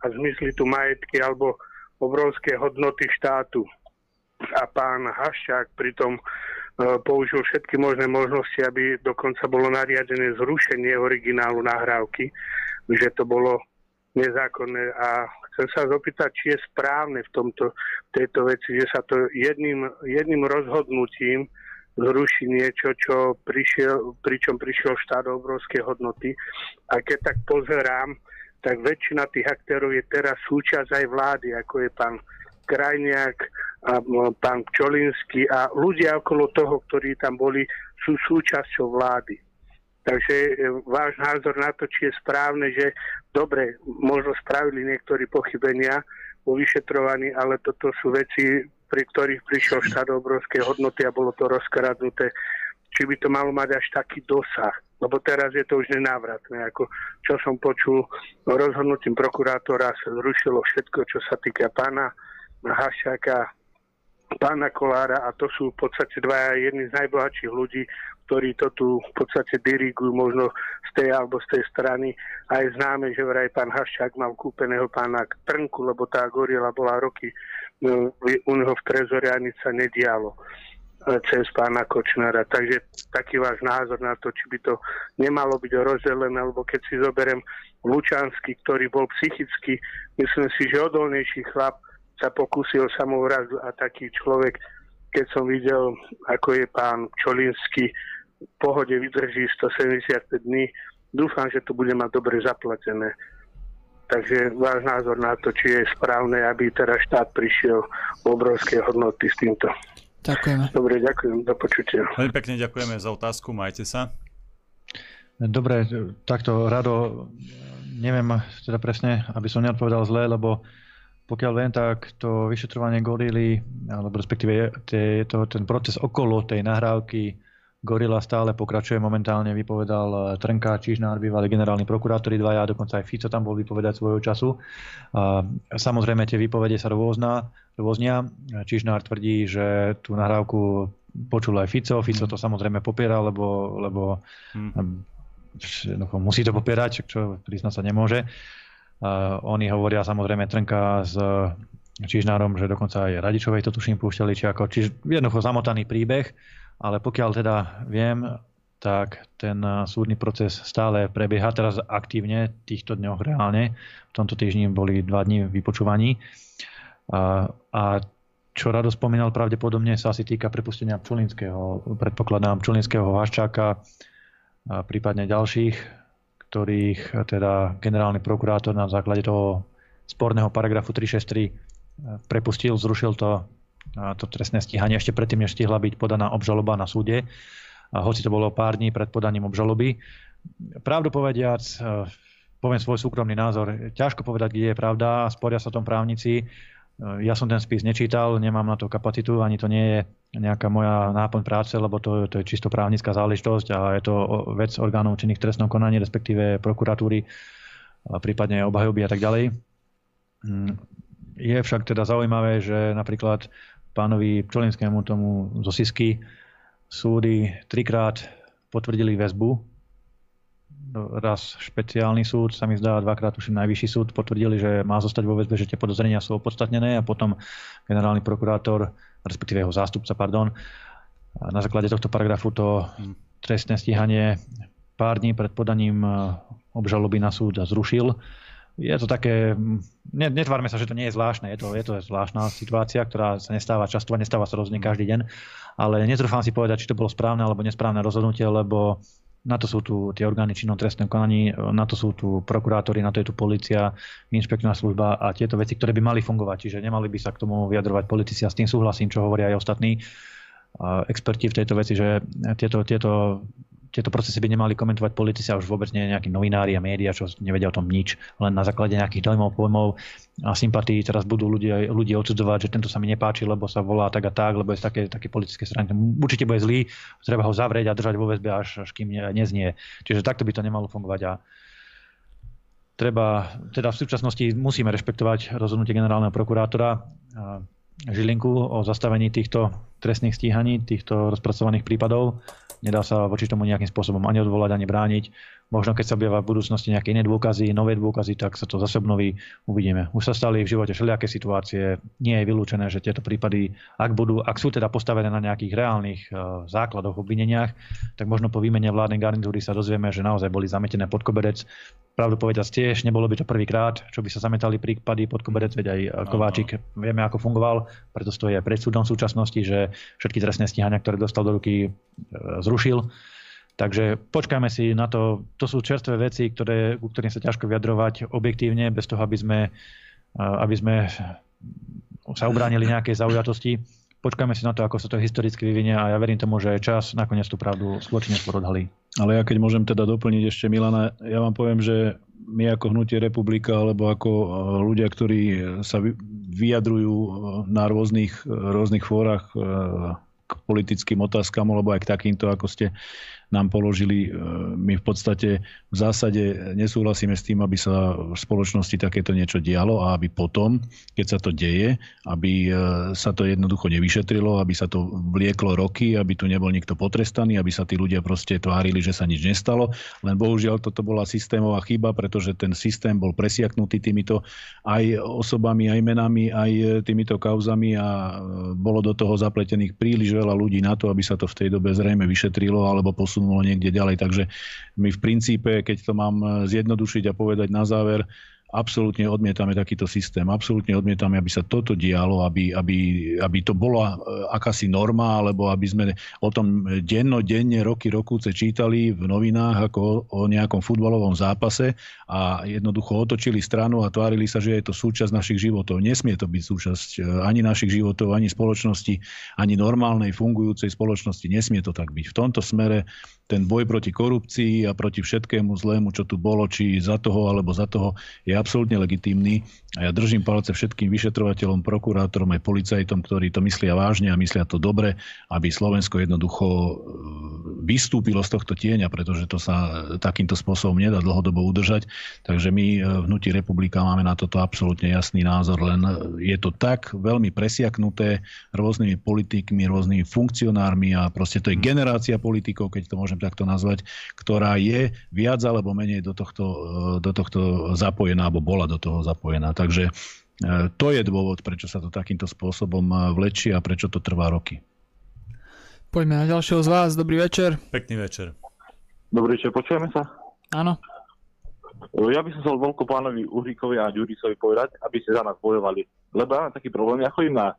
E: a zmizli tu majetky alebo obrovské hodnoty štátu. A pán Haščák pritom e, použil všetky možné možnosti, aby dokonca bolo nariadené zrušenie originálu nahrávky, že to bolo nezákonné a chcem sa zapýtať, či je správne v tomto, tejto veci, že sa to jedným, jedným rozhodnutím zruší niečo, čo prišiel, pričom prišiel štát obrovské hodnoty. A keď tak pozerám, tak väčšina tých aktérov je teraz súčasť aj vlády, ako je pán Krajniak, a pán Čolinský a ľudia okolo toho, ktorí tam boli, sú súčasťou vlády. Takže e, váš názor na to, či je správne, že dobre, možno spravili niektorí pochybenia vo vyšetrovaní, ale toto sú veci, pri ktorých prišiel štát obrovské hodnoty a bolo to rozkradnuté. Či by to malo mať až taký dosah, lebo teraz je to už nenávratné. Ako čo som počul, rozhodnutím prokurátora sa zrušilo všetko, čo sa týka pána Hašáka, pána Kolára a to sú v podstate dvaja jedni z najbohatších ľudí ktorí to tu v podstate dirigujú možno z tej alebo z tej strany. A je známe, že vraj pán Haščák mal kúpeného pána Trnku, lebo tá gorila bola roky no, u neho v trezore a nič sa nedialo e, cez pána Kočnara. Takže taký váš názor na to, či by to nemalo byť rozdelené, alebo keď si zoberiem Lučanský, ktorý bol psychicky, myslím si, že odolnejší chlap, sa pokúsil samovrazu a taký človek, keď som videl, ako je pán Čolinský pohode vydrží 175 dní. Dúfam, že to bude mať dobre zaplatené. Takže váš názor na to, či je správne, aby teraz štát prišiel v obrovské hodnoty s týmto.
B: Ďakujeme.
E: Dobre, ďakujem. Do počutia.
A: Veľmi pekne ďakujeme za otázku. Majte sa.
D: Dobre, takto rado, neviem teda presne, aby som neodpovedal zle, lebo pokiaľ viem, tak to vyšetrovanie gorily, alebo respektíve tie, to, ten proces okolo tej nahrávky Gorila stále pokračuje momentálne, vypovedal eh, Trnka, Čižnár, bývalý generálny prokurátori dvaja, dokonca aj Fico tam bol vypovedať svojho času. A samozrejme tie výpovede sa rôzna, rôznia. Čižnár tvrdí, že tú nahrávku počul aj Fico. Fico to samozrejme popiera, lebo, lebo hmm. musí to popierať, čo priznať sa nemôže. A oni hovoria samozrejme Trnka s Čižnárom, že dokonca aj Radičovej to tuším púšťali, či ako, čiže jednoducho zamotaný príbeh ale pokiaľ teda viem, tak ten súdny proces stále prebieha teraz aktívne týchto dňoch reálne. V tomto týždni boli dva dni vypočúvaní. A, a čo Rado spomínal, pravdepodobne sa asi týka prepustenia Pčolinského, predpokladám Pčolinského Haščáka a prípadne ďalších, ktorých teda generálny prokurátor na základe toho sporného paragrafu 363 eh, prepustil, zrušil to to trestné stíhanie ešte predtým, než stihla byť podaná obžaloba na súde. Hoci to bolo pár dní pred podaním obžaloby. Pravdu povediac, e, poviem svoj súkromný názor, ťažko povedať, kde je pravda, sporia sa o tom právnici. E, ja som ten spis nečítal, nemám na to kapacitu, ani to nie je nejaká moja náplň práce, lebo to, to je čisto právnická záležitosť a je to vec orgánov činných trestnom konaní, respektíve prokuratúry, prípadne obhajoby a tak ďalej. Mm, je však teda zaujímavé, že napríklad pánovi Pčolinskému tomu zo Sisky súdy trikrát potvrdili väzbu. Raz špeciálny súd, sa mi zdá, dvakrát už najvyšší súd potvrdili, že má zostať vo väzbe, že tie podozrenia sú opodstatnené a potom generálny prokurátor, respektíve jeho zástupca, pardon, na základe tohto paragrafu to trestné stíhanie pár dní pred podaním obžaloby na súd zrušil je to také, ne, netvárme sa, že to nie je zvláštne, je to, je to zvláštna situácia, ktorá sa nestáva často nestáva sa rozhodne každý deň, ale netrúfam si povedať, či to bolo správne alebo nesprávne rozhodnutie, lebo na to sú tu tie orgány činnom trestnom konaní, na to sú tu prokurátori, na to je tu policia, inšpekčná služba a tieto veci, ktoré by mali fungovať. Čiže nemali by sa k tomu vyjadrovať politici a s tým súhlasím, čo hovoria aj ostatní experti v tejto veci, že tieto, tieto tieto procesy by nemali komentovať politici a už vôbec nie nejakí novinári a médiá, čo nevedia o tom nič. Len na základe nejakých dojmov, pojmov a sympatí teraz budú ľudia, ľudia odsudzovať, že tento sa mi nepáči, lebo sa volá tak a tak, lebo je z také, také politické strany. Určite bude zlý, treba ho zavrieť a držať vo väzbe, až, až kým neznie. Čiže takto by to nemalo fungovať a treba, teda v súčasnosti musíme rešpektovať rozhodnutie generálneho prokurátora Žilinku o zastavení týchto trestných stíhaní, týchto rozpracovaných prípadov Nedá sa voči tomu nejakým spôsobom ani odvolať, ani brániť. Možno keď sa objavia v budúcnosti nejaké iné dôkazy, nové dôkazy, tak sa to zase obnoví, uvidíme. Už sa stali v živote všelijaké situácie. Nie je vylúčené, že tieto prípady, ak budú, ak sú teda postavené na nejakých reálnych uh, základoch, obvineniach, tak možno po výmene vládnej garnitúry sa dozvieme, že naozaj boli zametené pod koberec. Pravdu povedať tiež, nebolo by to prvýkrát, čo by sa zametali prípady pod koberec, veď aj e, Kováčik vieme, ako fungoval, preto stojí aj pred súdom v súčasnosti, že všetky trestné stíhania, ktoré dostal do ruky, uh, zrušil. Takže počkajme si na to. To sú čerstvé veci, ktoré, ku ktorým sa ťažko vyjadrovať objektívne, bez toho, aby sme, aby sme sa ubránili nejakej zaujatosti. Počkajme si na to, ako sa to historicky vyvinie a ja verím tomu, že čas nakoniec tú pravdu spoločne skôr odhalí.
C: Ale ja keď môžem teda doplniť ešte Milana, ja vám poviem, že my ako Hnutie Republika alebo ako ľudia, ktorí sa vyjadrujú na rôznych, rôznych fórach k politickým otázkam alebo aj k takýmto, ako ste nám položili. E, my v podstate v zásade nesúhlasíme s tým, aby sa v spoločnosti takéto niečo dialo a aby potom, keď sa to deje, aby e, sa to jednoducho nevyšetrilo, aby sa to vlieklo roky, aby tu nebol nikto potrestaný, aby sa tí ľudia proste tvárili, že sa nič nestalo. Len bohužiaľ toto bola systémová chyba, pretože ten systém bol presiaknutý týmito aj osobami, aj menami, aj týmito kauzami a e, bolo do toho zapletených príliš veľa ľudí na to, aby sa to v tej dobe zrejme vyšetrilo alebo posunulo posunulo niekde ďalej. Takže my v princípe, keď to mám zjednodušiť a povedať na záver, absolútne odmietame takýto systém. Absolútne odmietame, aby sa toto dialo, aby, aby, aby to bola e, akási norma, alebo aby sme o tom denno, denne, roky, rokúce čítali v novinách ako o nejakom futbalovom zápase a jednoducho otočili stranu a tvárili sa, že je to súčasť našich životov. Nesmie to byť súčasť e, ani našich životov, ani spoločnosti, ani normálnej fungujúcej spoločnosti. Nesmie to tak byť. V tomto smere ten boj proti korupcii a proti všetkému zlému, čo tu bolo, či za toho alebo za toho, je absolútne legitímny. A ja držím palce všetkým vyšetrovateľom, prokurátorom aj policajtom, ktorí to myslia vážne a myslia to dobre, aby Slovensko jednoducho e, vystúpilo z tohto tieňa, pretože to sa takýmto spôsobom nedá dlhodobo udržať. Takže my e, v Hnutí republika máme na toto absolútne jasný názor, len je to tak veľmi presiaknuté rôznymi politikmi, rôznymi funkcionármi a proste to je generácia politikov, keď to môžem takto nazvať, ktorá je viac alebo menej do tohto, e, do tohto zapojená, alebo bola do toho zapojená. Takže to je dôvod, prečo sa to takýmto spôsobom vlečí a prečo to trvá roky.
B: Poďme na ďalšieho z vás. Dobrý večer.
A: Pekný večer.
F: Dobrý večer, počujeme sa?
B: Áno.
F: Ja by som chcel vonku pánovi Uhríkovi a Ďurisovi povedať, aby ste za nás bojovali. Lebo ja mám taký problém, ja chodím na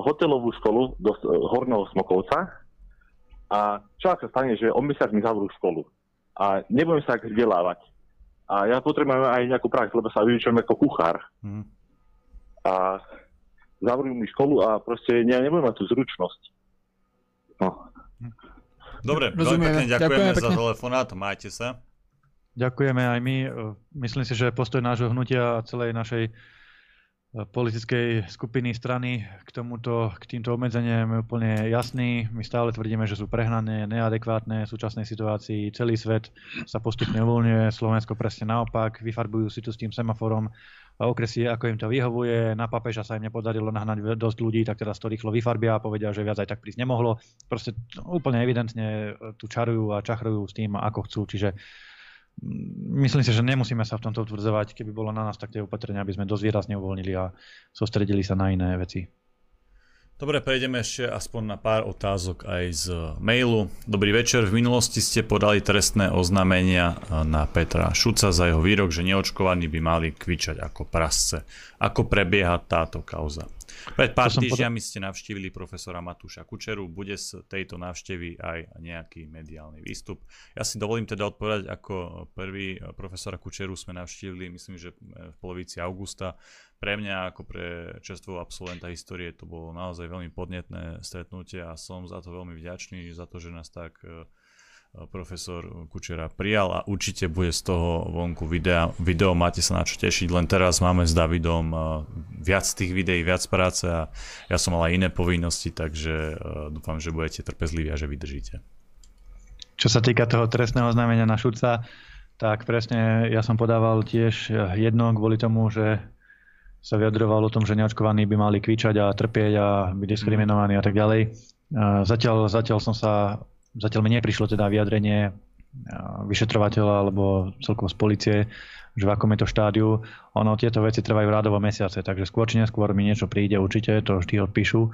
F: hotelovú školu do Horného Smokovca a čo sa stane, že o mesiac mi zavrú školu a nebudem sa tak vzdelávať. A ja potrebujem aj nejakú prax, lebo sa vyučujem ako kuchár. Mm. A zavrú mi školu a proste ja nebudem mať tú zručnosť. No.
A: Dobre, veľmi pekne ďakujeme, ďakujeme za telefonát, majte sa.
D: Ďakujeme aj my. Myslím si, že postoj nášho hnutia a celej našej politickej skupiny strany k, tomuto, k týmto obmedzeniam je úplne jasný. My stále tvrdíme, že sú prehnané, neadekvátne v súčasnej situácii. Celý svet sa postupne uvoľňuje, Slovensko presne naopak, vyfarbujú si tu s tým semaforom okresy, ako im to vyhovuje. Na papeža sa im nepodarilo nahnať dosť ľudí, tak teraz to rýchlo vyfarbia a povedia, že viac aj tak prísť nemohlo. Proste úplne evidentne tu čarujú a čachrujú s tým, ako chcú. Čiže myslím si, že nemusíme sa v tomto utvrdzovať. Keby bolo na nás tak tie opatrenia, aby sme dosť výrazne uvoľnili a sústredili sa na iné veci.
A: Dobre, prejdeme ešte aspoň na pár otázok aj z mailu. Dobrý večer, v minulosti ste podali trestné oznámenia na Petra Šuca za jeho výrok, že neočkovaní by mali kvičať ako prasce. Ako prebieha táto kauza? Pred pár týždňami ste navštívili profesora Matúša Kučeru. Bude z tejto návštevy aj nejaký mediálny výstup. Ja si dovolím teda odpovedať, ako prvý profesora Kučeru sme navštívili, myslím, že v polovici augusta. Pre mňa ako pre čerstvého absolventa histórie to bolo naozaj veľmi podnetné stretnutie a som za to veľmi vďačný, za to, že nás tak profesor Kučera prijal a určite bude z toho vonku videa, video, máte sa na čo tešiť, len teraz máme s Davidom viac tých videí, viac práce a ja som mal aj iné povinnosti, takže dúfam, že budete trpezliví a že vydržíte.
D: Čo sa týka toho trestného oznámenia na Šuca, tak presne ja som podával tiež jedno kvôli tomu, že sa vyjadroval o tom, že neočkovaní by mali kvičať a trpieť a byť diskriminovaní a tak ďalej. Zatiaľ, zatiaľ som sa zatiaľ mi neprišlo teda vyjadrenie vyšetrovateľa alebo celkovo z policie, že v akom je to štádiu. Ono, tieto veci trvajú rádovo mesiace, takže skôr či neskôr mi niečo príde určite, to vždy odpíšu,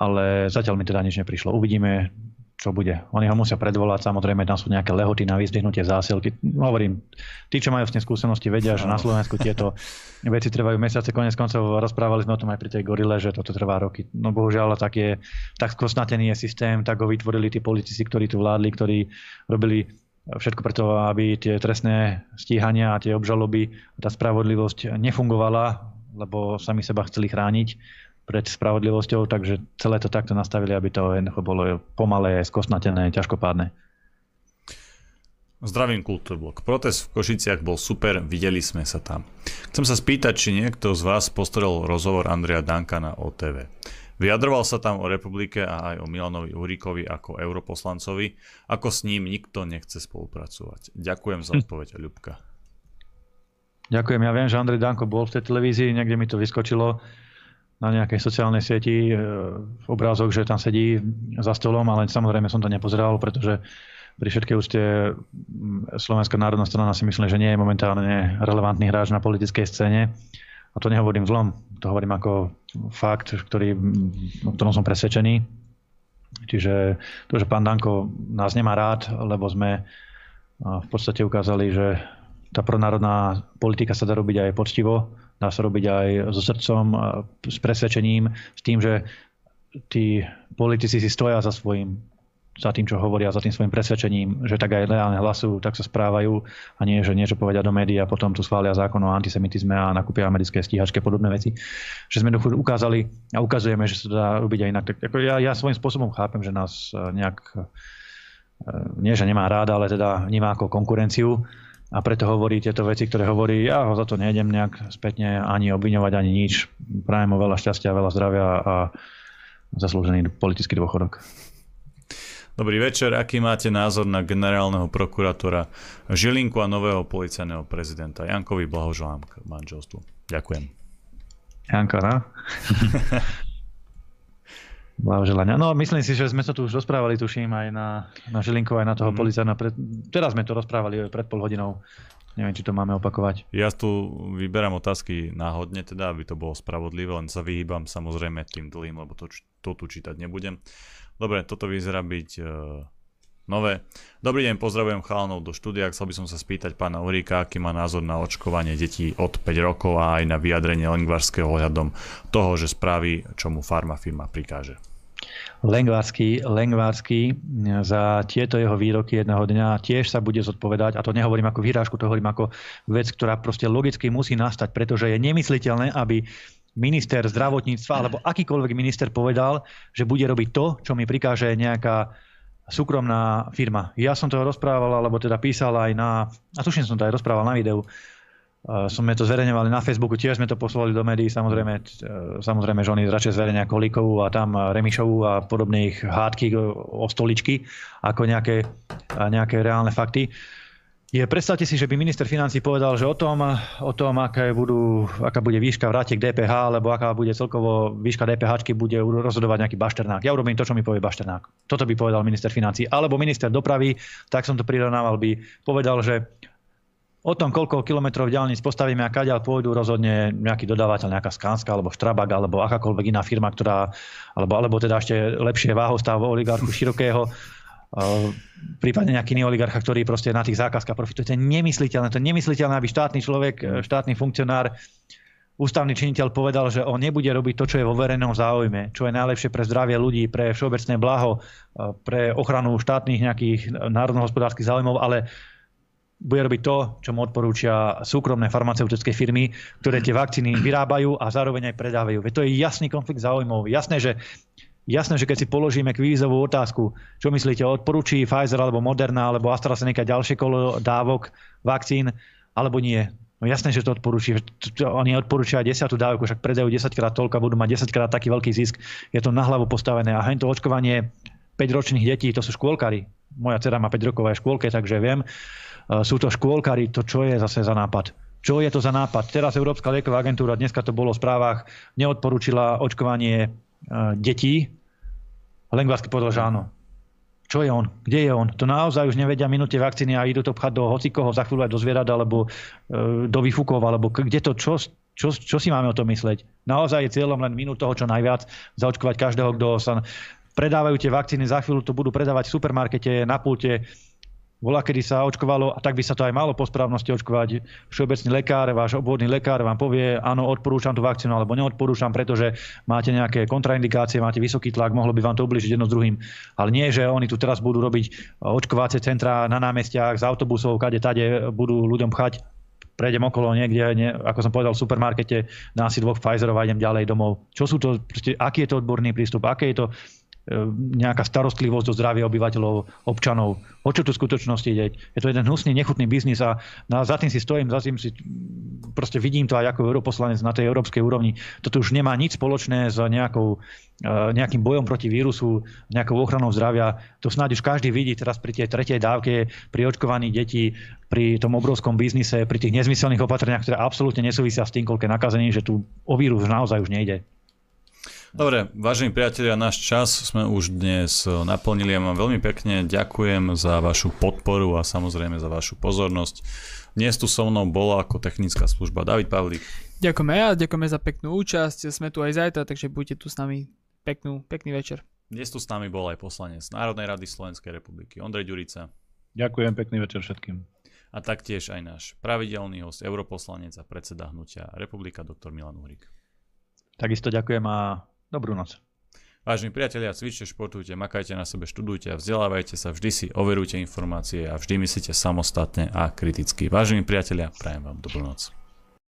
D: ale zatiaľ mi teda nič neprišlo. Uvidíme, čo bude. Oni ho musia predvolať, samozrejme tam sú nejaké lehoty na vyzdvihnutie zásielky. Hovorím, tí, čo majú s tým skúsenosti, vedia, že na Slovensku tieto veci trvajú mesiace. Konec koncov rozprávali sme o tom aj pri tej gorile, že toto trvá roky. No bohužiaľ, tak, je, tak skosnatený je systém, tak ho vytvorili tí politici, ktorí tu vládli, ktorí robili všetko preto, aby tie trestné stíhania a tie obžaloby, tá spravodlivosť nefungovala, lebo sami seba chceli chrániť pred spravodlivosťou, takže celé to takto nastavili, aby to jednoducho bolo pomalé, skosnatené, ťažkopádne.
A: Zdravím Kultúrblok. Protest v Košiciach bol super, videli sme sa tam. Chcem sa spýtať, či niekto z vás postrel rozhovor Andrea Danka na OTV. Vyjadroval sa tam o republike a aj o Milanovi Uríkovi ako europoslancovi, ako s ním nikto nechce spolupracovať. Ďakujem za odpoveď, Ľubka.
D: Ďakujem, ja viem, že Andrej Danko bol v tej televízii, niekde mi to vyskočilo na nejakej sociálnej sieti e, obrázok, že tam sedí za stolom, ale samozrejme som to nepozeral, pretože pri všetkej úste Slovenská národná strana si myslím, že nie je momentálne relevantný hráč na politickej scéne. A to nehovorím zlom, to hovorím ako fakt, ktorý, o ktorom som presvedčený. Čiže to, že pán Danko nás nemá rád, lebo sme v podstate ukázali, že tá pronárodná politika sa dá robiť aj poctivo, dá sa robiť aj so srdcom, s presvedčením, s tým, že tí politici si stoja za svojím za tým, čo hovoria, za tým svojim presvedčením, že tak aj reálne hlasujú, tak sa správajú a nie, že niečo povedia do médií a potom tu schvália zákon o antisemitizme a nakúpia americké stíhačky a podobné veci. Že sme ukázali a ukazujeme, že sa to dá robiť aj inak. Tak ako ja, ja svojím spôsobom chápem, že nás nejak nie že nemá rád, ale teda vníma ako konkurenciu a preto hovorí tieto veci, ktoré hovorí, ja ho za to nejdem nejak spätne ani obviňovať, ani nič. Prajem mu veľa šťastia, veľa zdravia a zaslúžený politický dôchodok.
A: Dobrý večer, aký máte názor na generálneho prokurátora Žilinku a nového policajného prezidenta? Jankovi blahoželám k manželstvu. Ďakujem.
D: Janko, no? Blahoželania. No, myslím si, že sme to tu už rozprávali, tuším, aj na, na Žilinku, aj na toho mm. policajného. Pred... Teraz sme to rozprávali pred pol hodinou. Neviem, či to máme opakovať.
A: Ja tu vyberám otázky náhodne, teda, aby to bolo spravodlivé, len sa vyhýbam samozrejme tým dlhým, lebo to, to tu čítať nebudem. Dobre, toto vyzerá byť uh, nové. Dobrý deň, pozdravujem chalanov do štúdia. Chcel by som sa spýtať pána Uríka, aký má názor na očkovanie detí od 5 rokov a aj na vyjadrenie Lengvarského ohľadom toho, že spraví, čo mu farma firma prikáže.
D: Lengvársky, Lengvársky za tieto jeho výroky jedného dňa tiež sa bude zodpovedať, a to nehovorím ako výrážku, to hovorím ako vec, ktorá proste logicky musí nastať, pretože je nemysliteľné, aby minister zdravotníctva alebo akýkoľvek minister povedal, že bude robiť to, čo mi prikáže nejaká súkromná firma. Ja som to rozprával, alebo teda písal aj na, a tuším som to aj rozprával na videu, sme to zverejňovali na Facebooku, tiež sme to poslali do médií, samozrejme, e, samozrejme že oni radšej zverejňa Kolíkovú a tam Remišovú a podobných hádky o stoličky ako nejaké, nejaké reálne fakty. Je, predstavte si, že by minister financí povedal, že o tom, o tom aká, budú, aká bude výška vrátiť k DPH, alebo aká bude celkovo výška DPH, bude rozhodovať nejaký bašternák. Ja urobím to, čo mi povie bašternák. Toto by povedal minister financí. Alebo minister dopravy, tak som to prirovnával, by povedal, že o tom, koľko kilometrov diálnic postavíme a kaďal pôjdu, rozhodne nejaký dodávateľ, nejaká Skanska alebo Štrabak alebo akákoľvek iná firma, ktorá, alebo, alebo teda ešte lepšie váhostav oligarchu širokého, prípadne nejaký iný oligarcha, ktorý proste na tých zákazkách profituje. To je nemysliteľné. To je nemysliteľné, aby štátny človek, e, štátny funkcionár, ústavný činiteľ povedal, že on nebude robiť to, čo je vo verejnom záujme, čo je najlepšie pre zdravie ľudí, pre všeobecné blaho, e, pre ochranu štátnych nejakých národnohospodárskych záujmov, ale bude robiť to, čo mu odporúčia súkromné farmaceutické firmy, ktoré tie vakcíny vyrábajú a zároveň aj predávajú. Veď to je jasný konflikt záujmov. Jasné, že Jasné, že keď si položíme kvízovú otázku, čo myslíte, odporúči Pfizer alebo Moderna alebo AstraZeneca ďalšie kolo dávok vakcín, alebo nie? No jasné, že to odporúči. Oni odporúčia 10 dávku, však predajú 10 krát toľko budú mať 10 krát taký veľký zisk. Je to na hlavu postavené. A to očkovanie 5-ročných detí, to sú škôlkari. Moja dcera má 5 rokov aj škôlke, takže viem. Sú to škôlkari, to čo je zase za nápad? Čo je to za nápad? Teraz Európska lieková agentúra, dneska to bolo v správach, neodporúčila očkovanie detí. Lengvarsky povedal, že áno. Čo je on? Kde je on? To naozaj už nevedia minúte vakcíny a idú to pchať do hocikoho, za chvíľu aj do zvierat, alebo e, do výfukov, alebo kde to, čo, čo, čo si máme o tom mysleť? Naozaj je cieľom len minút toho, čo najviac, zaočkovať každého, kto sa predávajú tie vakcíny, za chvíľu to budú predávať v supermarkete, na pulte, bola, kedy sa očkovalo, a tak by sa to aj malo po správnosti očkovať. Všeobecný lekár, váš obvodný lekár vám povie, áno, odporúčam tú vakcínu, alebo neodporúčam, pretože máte nejaké kontraindikácie, máte vysoký tlak, mohlo by vám to ubližiť jedno s druhým. Ale nie, že oni tu teraz budú robiť očkovacie centra na námestiach z autobusov, kade tade budú ľuďom pchať prejdem okolo niekde, nie, ako som povedal, v supermarkete, dám si dvoch Pfizerov a idem ďalej domov. Čo sú to, proste, aký je to odborný prístup, aké je to nejaká starostlivosť o zdravie obyvateľov, občanov. O čo tu skutočnosti ide? Je to jeden hnusný, nechutný biznis a na, za tým si stojím, za tým si proste vidím to aj ako europoslanec na tej európskej úrovni. Toto už nemá nič spoločné s nejakou, e, nejakým bojom proti vírusu, nejakou ochranou zdravia. To snáď už každý vidí teraz pri tej tretej dávke, pri očkovaní detí, pri tom obrovskom biznise, pri tých nezmyselných opatreniach, ktoré absolútne nesúvisia s tým, koľko nakazení, že tu o vírus naozaj už nejde.
A: Dobre, vážení priatelia, náš čas sme už dnes naplnili. Ja vám veľmi pekne ďakujem za vašu podporu a samozrejme za vašu pozornosť. Dnes tu so mnou bola ako technická služba David Pavlík.
B: Ďakujeme a ďakujeme za peknú účasť. Sme tu aj zajtra, takže buďte tu s nami. Peknú, pekný večer.
A: Dnes tu s nami bol aj poslanec Národnej rady Slovenskej republiky Ondrej Ďurica.
C: Ďakujem, pekný večer všetkým.
A: A taktiež aj náš pravidelný host, europoslanec a predseda hnutia Republika, doktor Milan Uhrik.
D: Takisto ďakujem a Dobrú noc.
A: Vážení priatelia, cvičte, športujte, makajte na sebe, študujte a vzdelávajte sa, vždy si overujte informácie a vždy myslíte samostatne a kriticky. Vážení priatelia, prajem vám dobrú noc.